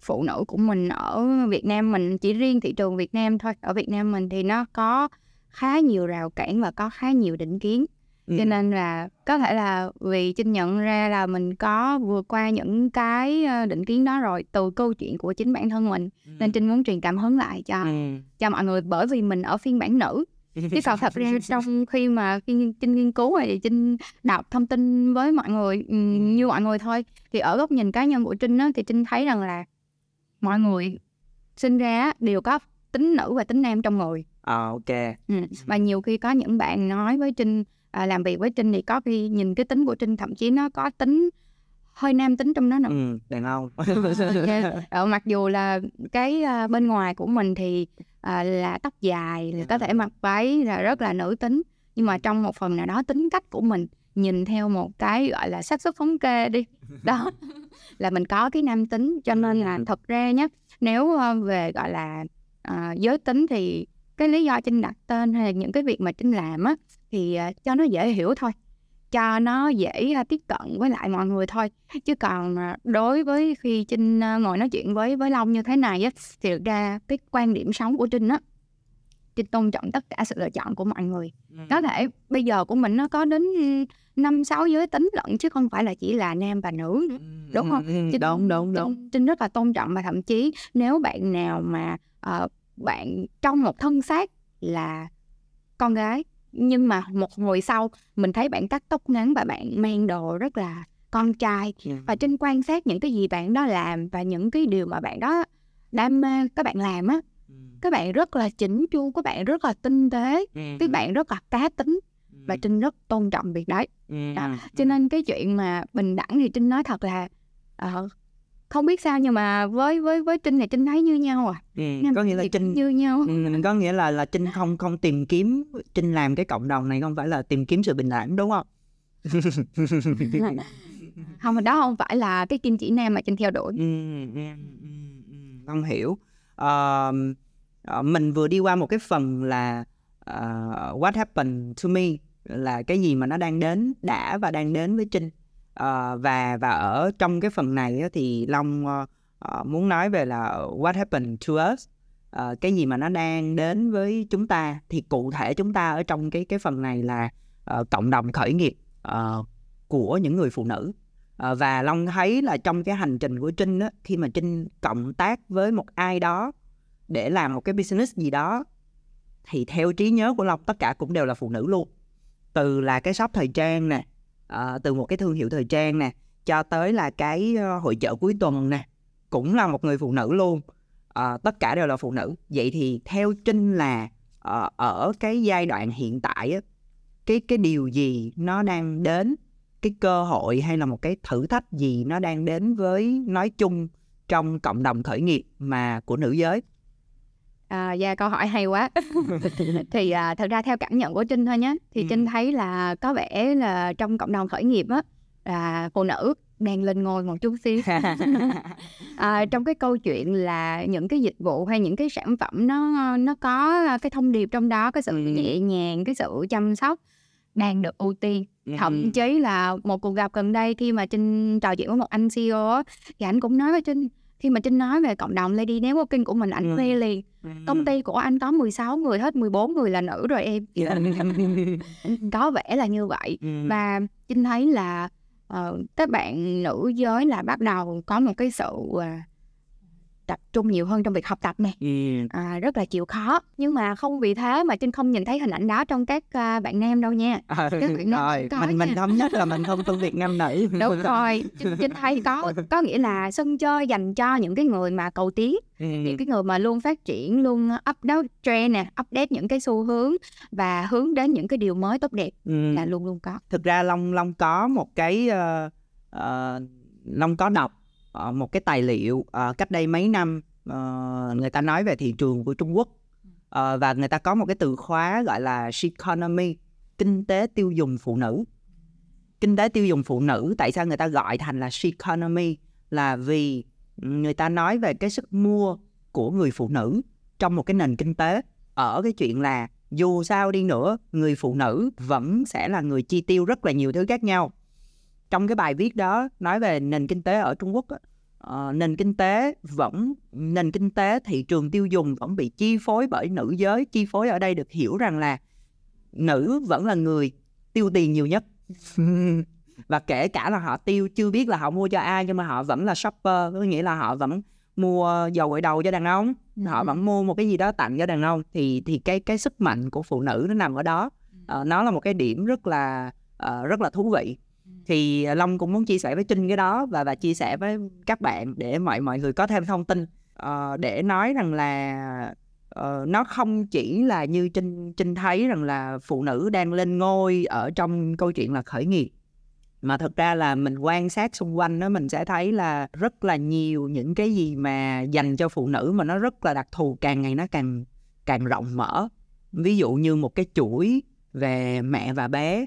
phụ nữ của mình ở việt nam mình chỉ riêng thị trường việt nam thôi. Ở việt nam mình thì nó có khá nhiều rào cản và có khá nhiều định kiến. Ừ. cho nên là có thể là vì trinh nhận ra là mình có vượt qua những cái ờ, định kiến đó rồi từ câu chuyện của chính bản thân mình. Nên trinh muốn truyền cảm hứng lại cho ừ. cho mọi người bởi vì mình ở phiên bản nữ chứ còn thật ra trong khi mà khi trinh nghiên cứu thì trinh đọc thông tin với mọi người ừm, như mọi người thôi. Thì ở góc nhìn cá nhân của trinh á, thì trinh thấy rằng là mọi người sinh ra đều có tính nữ và tính nam trong người. Ờ, ok. Ừ. và nhiều khi có những bạn nói với trinh à, làm việc với trinh thì có khi nhìn cái tính của trinh thậm chí nó có tính hơi nam tính trong đó nữa. Ừ, đàn ông. Yeah. Ờ, mặc dù là cái à, bên ngoài của mình thì à, là tóc dài là có thể mặc váy là rất là nữ tính. Nhưng mà trong một phần nào đó tính cách của mình nhìn theo một cái gọi là xác suất thống kê đi. [laughs] Đó là mình có cái nam tính. Cho nên là thật ra nhé nếu ờ, về gọi là à, giới tính thì cái lý do trinh đặt tên hay là những cái việc mà trinh làm á thì à, cho nó dễ hiểu thôi cho nó dễ tiếp cận với lại mọi người thôi chứ còn đối với khi trinh ngồi nói chuyện với với long như thế này á thì thực ra cái quan điểm sống của trinh á trinh tôn trọng tất cả sự lựa chọn của mọi người Ừ. có thể bây giờ của mình nó có đến năm sáu giới tính lận chứ không phải là chỉ là nam và nữ nữa đúng không? Ừ, Trinh- đúng đúng đúng Trinh, Trinh rất là tôn trọng và thậm chí nếu bạn nào mà ờ, bạn trong một thân xác là con gái nhưng mà một hồi sau mình thấy bạn cắt tóc ngắn và bạn mang đồ rất là con trai Ừ. và Trinh quan sát những cái gì bạn đó làm và những cái điều mà bạn đó đam mê các bạn làm á Ừ. các bạn rất là chỉnh chu các bạn rất là tinh tế Ừ. các bạn rất là cá tính và Ừ. Trinh rất tôn trọng việc đấy à, cho nên cái chuyện mà bình đẳng thì Trinh nói thật là ờ, không biết sao nhưng mà với với với Trinh thì Trinh thấy như nhau à. Ừ. Có nghĩa là trinh như nhau. Ừ, có nghĩa là là trinh không không tìm kiếm trinh làm cái cộng đồng này không phải là tìm kiếm sự bình đẳng đúng không? [laughs] Không mà đó không phải là cái kim chỉ nam mà Trinh theo đuổi. Ừ, ừ, không hiểu. Ờ, mình vừa đi qua một cái phần là ờ, what happened to me là cái gì mà nó đang đến đã và đang đến với trinh Ờ, và và ở trong cái phần này thì long uh, muốn nói về là what happened to us? Uh, cái gì mà nó đang đến với chúng ta? Thì cụ thể chúng ta ở trong cái cái phần này là uh, cộng đồng khởi nghiệp uh, của những người phụ nữ. Uh, và long thấy là trong cái hành trình của trinh á khi mà trinh cộng tác với một ai đó để làm một cái business gì đó thì theo trí nhớ của long tất cả cũng đều là phụ nữ luôn. Từ là cái shop thời trang nè ờ, từ một cái thương hiệu thời trang nè cho tới là cái ờ, hội chợ cuối tuần nè cũng là một người phụ nữ luôn. Ờ, tất cả đều là phụ nữ. Vậy thì theo trinh là ờ, ở cái giai đoạn hiện tại á cái cái điều gì nó đang đến? Cái cơ hội hay là một cái thử thách gì nó đang đến với nói chung trong cộng đồng khởi nghiệp mà của nữ giới? À, dạ câu hỏi hay quá [laughs] thì à, thật ra theo cảm nhận của Trinh thôi nhé thì Ừ. Trinh thấy là có vẻ là trong cộng đồng khởi nghiệp á là phụ nữ đang lên ngôi một chút xíu [laughs] à, trong cái câu chuyện là những cái dịch vụ hay những cái sản phẩm nó nó có cái thông điệp trong đó cái sự Ừ. nhẹ nhàng cái sự chăm sóc đang được ưu tiên thậm chí là một cuộc gặp gần đây khi mà Trinh trò chuyện với một anh CEO á, thì anh cũng nói với Trinh khi mà Trinh nói về cộng đồng Lady Networking của mình anh Ừ. khoe liền công ty của anh có 16 người hết 14 người là nữ rồi em [laughs] có vẻ là như vậy Ừ. và Trinh thấy là ờ, các bạn nữ giới là bắt đầu có một cái sự à, tập trung nhiều hơn trong việc học tập này Ừ. à, rất là chịu khó nhưng mà không vì thế mà Trinh không nhìn thấy hình ảnh đó trong các à, bạn nam đâu nha Ờ, Các bạn rồi mình mình nha. thống nhất là mình không phân biệt nam nữ [laughs] đúng rồi Trinh, Trinh thấy có có nghĩa là sân chơi dành cho những cái người mà cầu tiến Ừ. những cái người mà luôn phát triển luôn update trend nè update những cái xu hướng và hướng đến những cái điều mới tốt đẹp Ừ. là luôn luôn có thực ra long long có một cái ờ, ờ, long có đọc Ờ, một cái tài liệu uh, cách đây mấy năm uh, người ta nói về thị trường của Trung Quốc. Uh, và người ta có một cái từ khóa gọi là economy kinh tế tiêu dùng phụ nữ. Kinh tế tiêu dùng phụ nữ tại sao người ta gọi thành là economy là vì người ta nói về cái sức mua của người phụ nữ trong một cái nền kinh tế. Ở cái chuyện là dù sao đi nữa người phụ nữ vẫn sẽ là người chi tiêu rất là nhiều thứ khác nhau trong cái bài viết đó nói về nền kinh tế ở Trung Quốc á, ờ, nền kinh tế vẫn nền kinh tế thị trường tiêu dùng vẫn bị chi phối bởi nữ giới chi phối ở đây được hiểu rằng là nữ vẫn là người tiêu tiền nhiều nhất. [laughs] Và kể cả là họ tiêu chưa biết là họ mua cho ai nhưng mà họ vẫn là shopper có nghĩa là họ vẫn mua dầu gội đầu cho đàn ông họ vẫn mua một cái gì đó tặng cho đàn ông. Thì thì cái cái sức mạnh của phụ nữ nó nằm ở đó. Ờ, nó là một cái điểm rất là ờ, rất là thú vị thì à, long cũng muốn chia sẻ với trinh cái đó và và chia sẻ với các bạn để mọi mọi người có thêm thông tin. Uh, để nói rằng là uh, nó không chỉ là như trinh trinh thấy rằng là phụ nữ đang lên ngôi ở trong câu chuyện là khởi nghiệp mà thực ra là mình quan sát xung quanh đó mình sẽ thấy là rất là nhiều những cái gì mà dành cho phụ nữ mà nó rất là đặc thù càng ngày nó càng càng rộng mở. Ví dụ như một cái chuỗi về mẹ và bé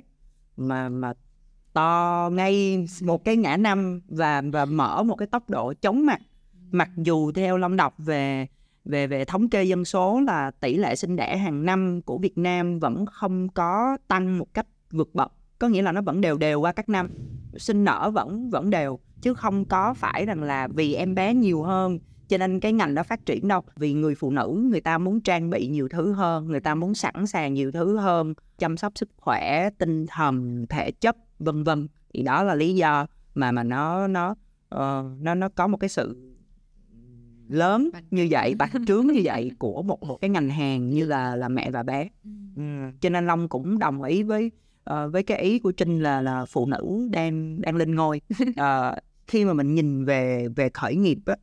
mà mà to ngay một cái ngã năm và và mở một cái tốc độ chóng mặt. Mặc dù theo long đọc về về về thống kê dân số là tỷ lệ sinh đẻ hàng năm của Việt Nam vẫn không có tăng một cách vượt bậc, có nghĩa là nó vẫn đều đều qua các năm. Sinh nở vẫn vẫn đều, chứ không có phải rằng là vì em bé nhiều hơn, cho nên cái ngành đó phát triển đâu. Vì người phụ nữ, người ta muốn trang bị nhiều thứ hơn, người ta muốn sẵn sàng nhiều thứ hơn, chăm sóc sức khỏe, tinh thần, thể chất vân vân. Thì đó là lý do mà mà nó nó uh, nó nó có một cái sự lớn như vậy bạch trướng như vậy của một một cái ngành hàng như là là mẹ và bé. Ừ. cho nên long cũng đồng ý với uh, với cái ý của trinh là là phụ nữ đang đang lên ngôi. Uh, [laughs] khi mà mình nhìn về về khởi nghiệp á,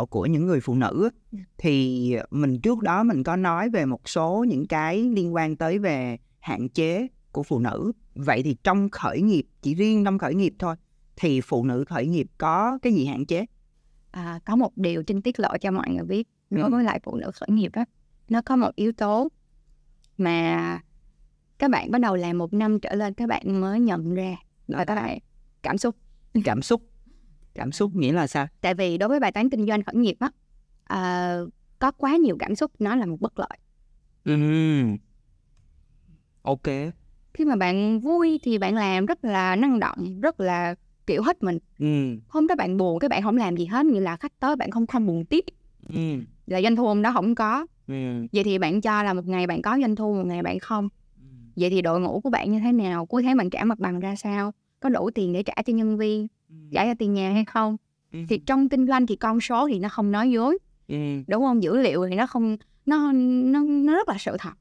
uh, của những người phụ nữ ừ. thì mình trước đó mình có nói về một số những cái liên quan tới về hạn chế của phụ nữ. Vậy thì trong khởi nghiệp chỉ riêng trong khởi nghiệp thôi thì phụ nữ khởi nghiệp có cái gì hạn chế? À, có một điều trinh tiết lộ cho mọi người biết đối ừ. với lại phụ nữ khởi nghiệp á nó có một yếu tố mà các bạn bắt đầu làm một năm trở lên các bạn mới nhận ra. Là các bạn cảm xúc. Cảm xúc. Cảm xúc nghĩa là sao? Tại vì đối với bài toán kinh doanh khởi nghiệp á à, có quá nhiều cảm xúc nó là một bất lợi. Ừ. ok khi mà bạn vui thì bạn làm rất là năng động rất là kiểu hết mình ừ. hôm đó bạn buồn cái bạn không làm gì hết như là khách tới bạn không không buồn tiếp ừ. là doanh thu hôm đó không có ừ. vậy thì bạn cho là một ngày bạn có doanh thu một ngày bạn không ừ. vậy thì đội ngũ của bạn như thế nào cuối tháng bạn trả mặt bằng ra sao có đủ tiền để trả cho nhân viên ừ. trả cho tiền nhà hay không ừ. thì trong kinh doanh thì con số thì nó không nói dối ừ. đúng không dữ liệu thì nó không nó nó nó rất là sự thật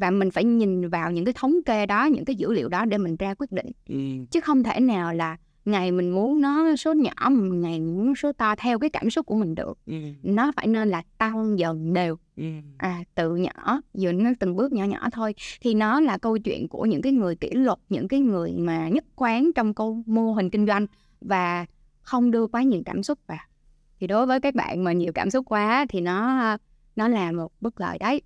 và mình phải nhìn vào những cái thống kê đó những cái dữ liệu đó để mình ra quyết định ừ. chứ không thể nào là ngày mình muốn nó số nhỏ ngày mình muốn số to theo cái cảm xúc của mình được ừ. nó phải nên là tăng dần đều ừ. à từ nhỏ dựa nó từng bước nhỏ nhỏ thôi thì nó là câu chuyện của những cái người kỷ luật những cái người mà nhất quán trong câu mô hình kinh doanh và không đưa quá nhiều cảm xúc vào thì đối với các bạn mà nhiều cảm xúc quá thì nó nó là một bất lợi đấy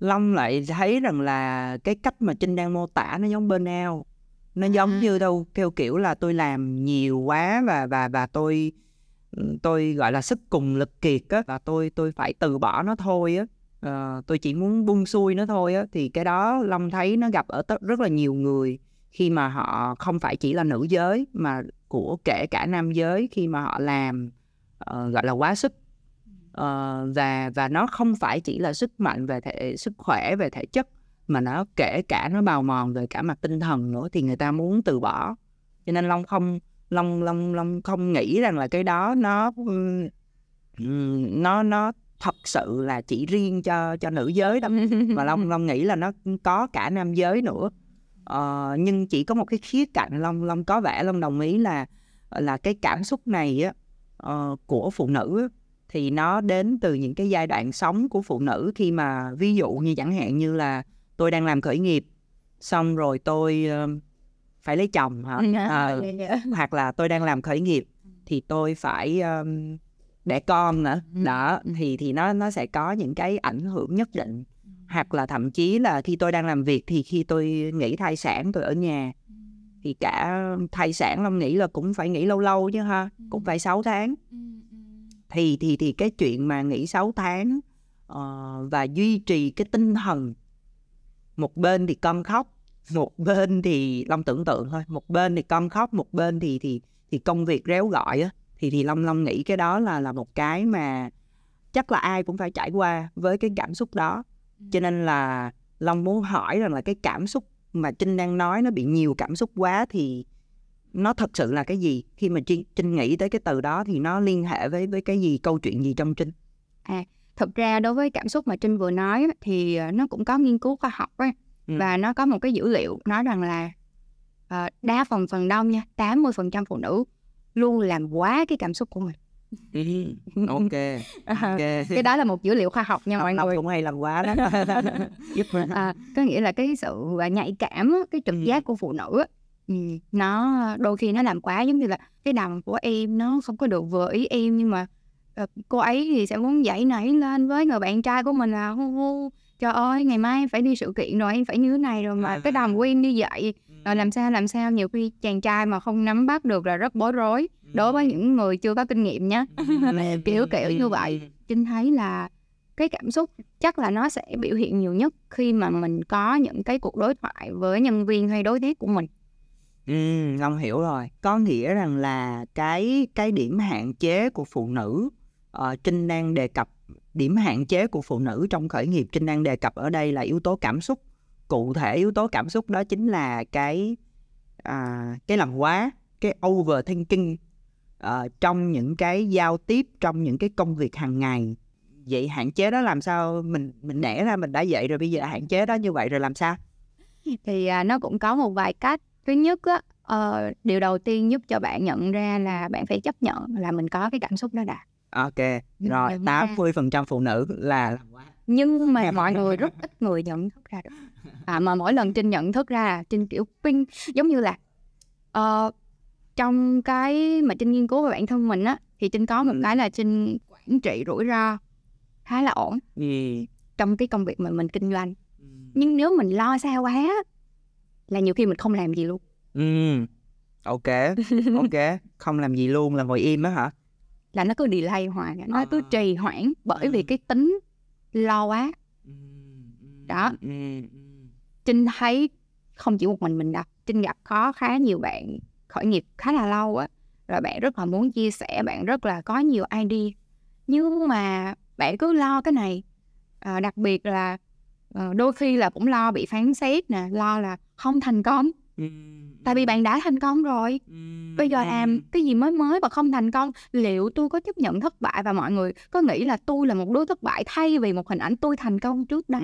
Long lại thấy rằng là cái cách mà Trinh đang mô tả nó giống burnout. Nó giống à. như đâu theo kiểu là tôi làm nhiều quá và và và tôi tôi gọi là sức cùng lực kiệt á và tôi tôi phải từ bỏ nó thôi á. Uh, tôi chỉ muốn buông xuôi nó thôi á. Thì cái đó long thấy nó gặp ở rất là nhiều người khi mà họ không phải chỉ là nữ giới mà của kể cả nam giới khi mà họ làm uh, gọi là quá sức uh, và và nó không phải chỉ là sức mạnh về thể sức khỏe về thể chất mà nó kể cả nó bào mòn về cả mặt tinh thần nữa thì người ta muốn từ bỏ. Cho nên long không long long long không nghĩ rằng là cái đó nó ừ, nó nó thật sự là chỉ riêng cho cho nữ giới đâu mà long long nghĩ là nó có cả nam giới nữa. Ờ, nhưng chỉ có một cái khía cạnh long long có vẻ long đồng ý là là cái cảm xúc này á uh, của phụ nữ thì nó đến từ những cái giai đoạn sống của phụ nữ khi mà ví dụ như chẳng hạn như là tôi đang làm khởi nghiệp xong rồi tôi uh, phải lấy chồng hả? À, [laughs] hoặc là tôi đang làm khởi nghiệp thì tôi phải um, đẻ con nữa. Đó thì thì nó nó sẽ có những cái ảnh hưởng nhất định. Hoặc là thậm chí là khi tôi đang làm việc thì khi tôi nghỉ thai sản tôi ở nhà thì cả thai sản long nghĩ là cũng phải nghỉ lâu lâu chứ ha cũng phải 6 tháng thì thì thì cái chuyện mà nghỉ 6 tháng uh, và duy trì cái tinh thần một bên thì con khóc một bên thì long tưởng tượng thôi một bên thì con khóc một bên thì thì thì công việc réo gọi á thì thì long long nghĩ cái đó là là một cái mà chắc là ai cũng phải trải qua với cái cảm xúc đó. Cho nên là long muốn hỏi rằng là cái cảm xúc mà trinh đang nói nó bị nhiều cảm xúc quá thì nó thật sự là cái gì? Khi mà trinh, trinh nghĩ tới cái từ đó thì nó liên hệ với với cái gì? Câu chuyện gì trong trinh? À thực ra đối với cảm xúc mà trinh vừa nói thì ờ, nó cũng có nghiên cứu khoa học ấy. Ừ. và nó có một cái dữ liệu nói rằng là uh, đa phần phần đông nha 80% phụ nữ luôn làm quá cái cảm xúc của mình. Ừ, ok [laughs] ok. cái đó là một dữ liệu khoa học nha mọi người. cũng hay làm quá đó. [laughs] À, có nghĩa là cái sự nhạy cảm cái trực ừ. giác của phụ nữ ừ, nó đôi khi nó làm quá giống như là cái đầm của em nó không có được vừa ý em nhưng mà Ờ, cô ấy thì sẽ muốn dậy nảy lên với người bạn trai của mình là hu hu trời ơi ngày mai em phải đi sự kiện rồi em phải như thế này rồi mà cái đàm queen như vậy. Rồi làm sao làm sao? Nhiều khi chàng trai mà không nắm bắt được là rất bối rối đối với những người chưa có kinh nghiệm nhé [laughs] kiểu kiểu như vậy. trinh thấy là cái cảm xúc chắc là nó sẽ biểu hiện nhiều nhất khi mà mình có những cái cuộc đối thoại với nhân viên hay đối tác của mình Ừ, Long hiểu rồi. Có nghĩa rằng là cái cái điểm hạn chế của phụ nữ ờ, Trinh đang đề cập điểm hạn chế của phụ nữ trong khởi nghiệp Trinh đang đề cập ở đây là yếu tố cảm xúc. Cụ thể yếu tố cảm xúc đó chính là cái à, cái làm quá, cái overthinking ờ, trong những cái giao tiếp, trong những cái công việc hàng ngày. Vậy hạn chế đó làm sao mình mình đẻ ra mình đã vậy rồi bây giờ hạn chế đó như vậy rồi làm sao? thì à, nó cũng có một vài cách thứ nhất á ờ, điều đầu tiên giúp cho bạn nhận ra là bạn phải chấp nhận là mình có cái cảm xúc đó đã. Ok, rồi Nhận ra. 80% phụ nữ là nhưng mà mọi người rất ít người nhận thức ra được. À, mà mỗi lần trinh nhận thức ra trinh kiểu ping giống như là ờ, trong cái mà trinh nghiên cứu về bản thân mình á thì trinh có một cái là trinh quản trị rủi ro khá là ổn Ừ. trong cái công việc mà mình kinh doanh. Nhưng nếu mình lo xa quá là nhiều khi mình không làm gì luôn Ừ. Ok, [laughs] ok. Không làm gì luôn là ngồi im á hả? là nó cứ delay hoài à. nó cứ À. trì hoãn bởi vì cái tính lo quá Đó. Ừ. trinh thấy không chỉ một mình mình đâu trinh gặp có khá nhiều bạn khởi nghiệp khá là lâu á rồi bạn rất là muốn chia sẻ bạn rất là có nhiều idea nhưng mà bạn cứ lo cái này à, đặc biệt là đôi khi là cũng lo bị phán xét nè lo là không thành công tại vì bạn đã thành công rồi bây giờ làm cái gì mới mới và không thành công liệu tôi có chấp nhận thất bại và mọi người có nghĩ là tôi là một đứa thất bại thay vì một hình ảnh tôi thành công trước đây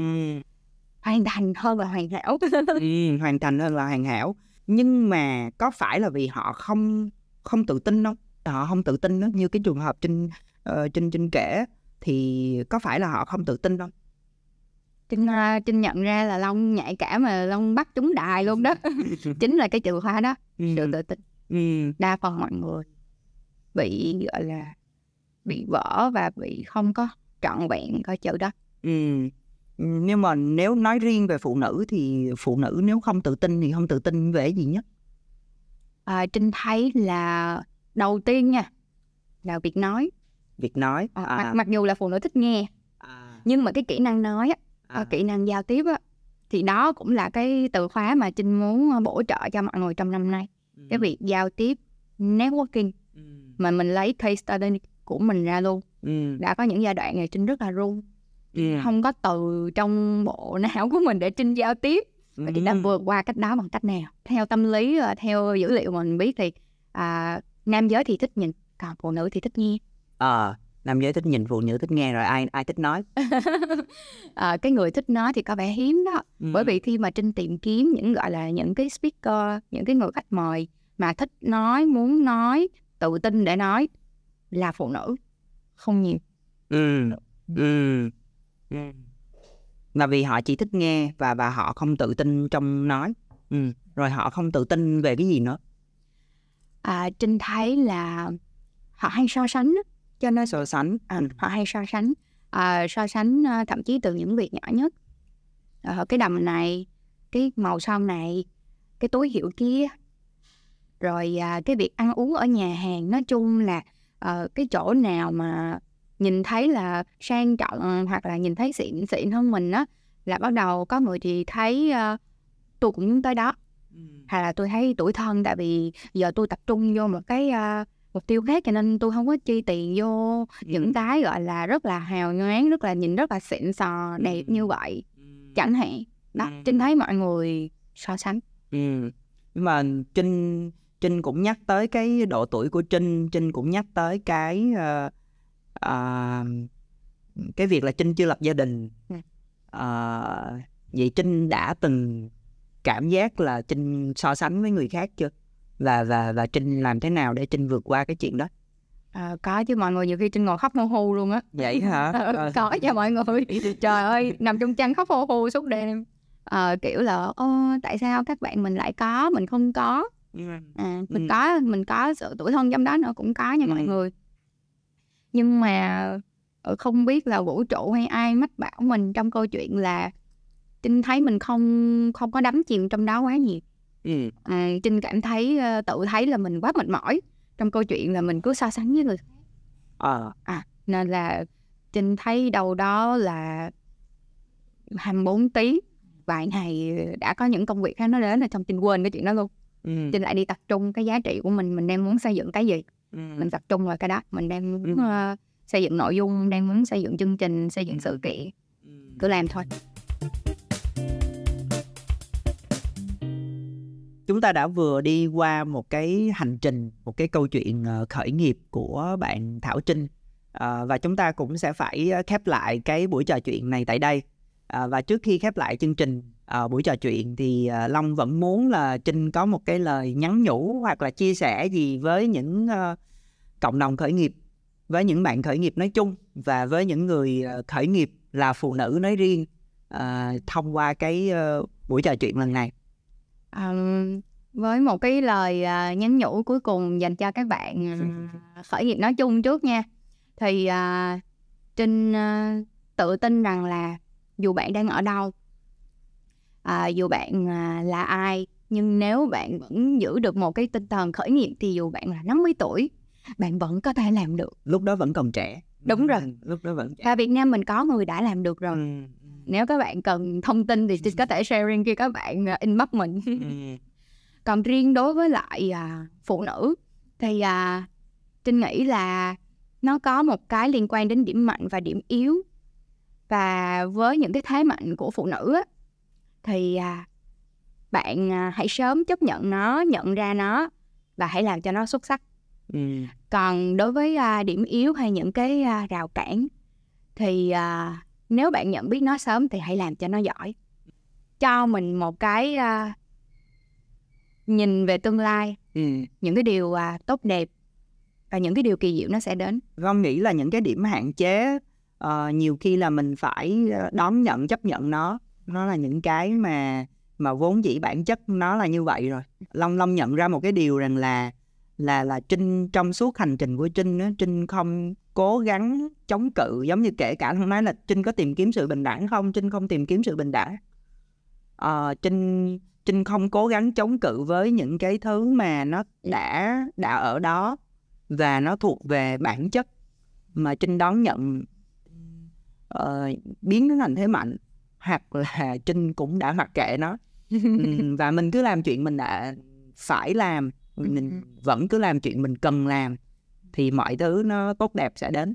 hoàn thành hơn là hoàn hảo Ừ. Hoàn thành hơn là hoàn hảo. Nhưng mà có phải là vì họ không không tự tin không? Họ không tự tin đó, như cái trường hợp trên uh, trên trên kể thì có phải là họ không tự tin không? Trinh, à, Trinh nhận ra là Long nhạy cảm mà Long bắt trúng đài luôn đó [laughs] chính là cái từ khóa đó sự Ừ. tự tin Ừ. đa phần mọi người bị gọi là bị vỡ và bị không có trọn vẹn coi chữ đó Ừ. Ừ, Nhưng mà nếu nói riêng về phụ nữ thì phụ nữ nếu không tự tin thì không tự tin về gì nhất? à, Trinh thấy là đầu tiên nha là việc nói Việc nói. à, À, mặc, mặc dù là phụ nữ thích nghe à, nhưng mà cái kỹ năng nói á, à. kỹ năng giao tiếp á thì đó cũng là cái từ khóa mà Trinh muốn ờ, bổ trợ cho mọi người trong năm nay cái Ừ. việc giao tiếp networking Ừ. mà mình lấy case study của mình ra luôn Ừ. đã có những giai đoạn này trinh rất là run Ừ. không có từ trong bộ [laughs] não của mình để trinh giao tiếp và trinh đã Ừ. vượt qua cách đó bằng cách nào theo tâm lý ờ, theo dữ liệu mà mình biết thì à, nam giới thì thích nhìn còn phụ nữ thì thích nghe Ờ, nam giới thích nhìn phụ nữ thích nghe rồi ai ai thích nói. [laughs] à, cái người thích nói thì có vẻ hiếm đó Ừ. bởi vì khi mà trinh tìm kiếm những gọi là những cái speaker những cái người khách mời mà thích nói muốn nói tự tin để nói là phụ nữ không nhiều ừ. Ừ. Ừ. Là vì họ chỉ thích nghe và và họ không tự tin trong nói. Ừ. Rồi họ không tự tin về cái gì nữa. à, trinh thấy là họ hay so sánh á. Cho nên So sánh. à, Ừ. họ hay so sánh à, so sánh à, thậm chí từ những việc nhỏ nhất Ờ, cái đầm này cái màu son này cái túi hiệu kia rồi à, cái việc ăn uống ở nhà hàng nói chung là ờ, cái chỗ nào mà nhìn thấy là sang trọng hoặc là nhìn thấy xịn xịn hơn mình á là bắt đầu có người thì thấy ờ, tôi cũng tới đó Ừ. hay là tôi thấy tuổi thân tại vì giờ tôi tập trung vô một cái à, mục tiêu khác cho nên tôi không có chi tiền vô những cái gọi là rất là hào nhoáng rất là nhìn rất là xịn sò đẹp như vậy chẳng hạn. Đó trinh thấy mọi người so sánh. Ừ. Nhưng mà Trinh Trinh cũng nhắc tới cái độ tuổi của Trinh, Trinh cũng nhắc tới cái ờ, ờ, cái việc là Trinh chưa lập gia đình. Ờ, vậy Trinh đã từng cảm giác là Trinh so sánh với người khác chưa? Và và và Trinh làm thế nào để Trinh vượt qua cái chuyện đó? à, có chứ mọi người nhiều khi trinh ngồi khóc hô hô luôn á Vậy hả? [laughs] Ờ, có cho mọi người [laughs] trời ơi nằm trong chăn khóc hô hô suốt đêm Ờ, kiểu là ô tại sao các bạn mình lại có mình không có à, mình Ừ. có mình có sự tuổi thân trong đó nữa cũng có nha mọi Ừ. người nhưng mà không biết là vũ trụ hay ai mách bảo mình trong câu chuyện là trinh thấy mình không không có đắm chìm trong đó quá nhiều Ừ. à, trinh cảm thấy ờ, tự thấy là mình quá mệt mỏi trong câu chuyện là mình cứ so sánh với người khác Ờ. nên là trinh thấy đâu đó là 24 tiếng vài ngày đã có những công việc khác nó đến là trong trinh quên cái chuyện đó luôn ừ. trinh lại đi tập trung cái giá trị của mình mình đang muốn xây dựng cái gì ừ. mình tập trung vào cái đó mình đang muốn Ừ. ờ, xây dựng nội dung đang muốn xây dựng chương trình xây dựng sự kiện Ừ. cứ làm thôi chúng ta đã vừa đi qua một cái hành trình, một cái câu chuyện ờ, khởi nghiệp của bạn Thảo Trinh. Ờ, và chúng ta cũng sẽ phải ờ, khép lại cái buổi trò chuyện này tại đây. Và trước khi khép lại chương trình buổi trò chuyện thì Long vẫn muốn là Trinh có một cái lời nhắn nhủ hoặc là chia sẻ gì với những cộng đồng khởi nghiệp, với những bạn khởi nghiệp nói chung và với những người khởi nghiệp là phụ nữ nói riêng thông qua cái buổi trò chuyện lần này. Ừm, với một cái lời à, nhắn nhủ cuối cùng dành cho các bạn à, [laughs] khởi nghiệp nói chung trước nha. Thì à, trinh à, tự tin rằng là dù bạn đang ở đâu à, dù bạn à, là ai nhưng nếu bạn vẫn giữ được một cái tinh thần khởi nghiệp thì dù bạn là 50 tuổi bạn vẫn có thể làm được. Lúc đó vẫn còn trẻ. Đúng rồi. [laughs] lúc đó vẫn trẻ. Và Việt Nam mình có người đã làm được rồi. Ừ. nếu các bạn cần thông tin thì có thể sharing khi các bạn à, inbox mình Ừ. [laughs] còn riêng đối với lại à, phụ nữ thì à, trinh nghĩ là nó có một cái liên quan đến điểm mạnh và điểm yếu và với những cái thế mạnh của phụ nữ á, thì à, bạn à, hãy sớm chấp nhận nó nhận ra nó và hãy làm cho nó xuất sắc Ừ. còn đối với à, điểm yếu hay những cái à, rào cản thì à, nếu bạn nhận biết nó sớm thì hãy làm cho nó giỏi. Cho mình một cái à, nhìn về tương lai. Ừ. những cái điều à, tốt đẹp và những cái điều kỳ diệu nó sẽ đến. Con nghĩ là những cái điểm hạn chế ờ, nhiều khi là mình phải ờ, đón nhận chấp nhận nó. Nó là những cái mà mà vốn dĩ bản chất nó là như vậy rồi. Long Long nhận ra một cái điều rằng là là là Trinh trong suốt hành trình của Trinh á, Trinh không cố gắng chống cự giống như kể cả không nói là Trinh có tìm kiếm sự bình đẳng không? Trinh không tìm kiếm sự bình đẳng. Ờ, Trinh Trinh không cố gắng chống cự với những cái thứ mà nó đã đã ở đó và nó thuộc về bản chất mà Trinh đón nhận ờ, biến nó thành thế mạnh hoặc là Trinh cũng đã mặc kệ nó. [laughs] Và mình cứ làm chuyện mình đã phải làm mình vẫn cứ làm chuyện mình cần làm thì mọi thứ nó tốt đẹp sẽ đến.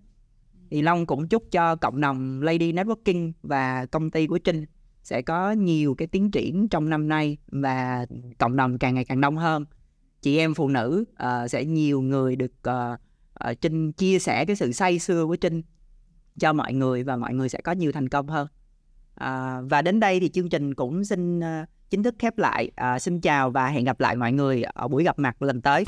Thì Long cũng chúc cho cộng đồng Lady Networking và công ty của Trinh sẽ có nhiều cái tiến triển trong năm nay và cộng đồng càng ngày càng đông hơn. Chị em phụ nữ uh, sẽ nhiều người được uh, uh, Trinh chia sẻ cái sự say sưa của Trinh cho mọi người và mọi người sẽ có nhiều thành công hơn. Uh, và đến đây thì chương trình cũng xin uh, chính thức khép lại. Uh, xin chào và hẹn gặp lại mọi người ở buổi gặp mặt lần tới.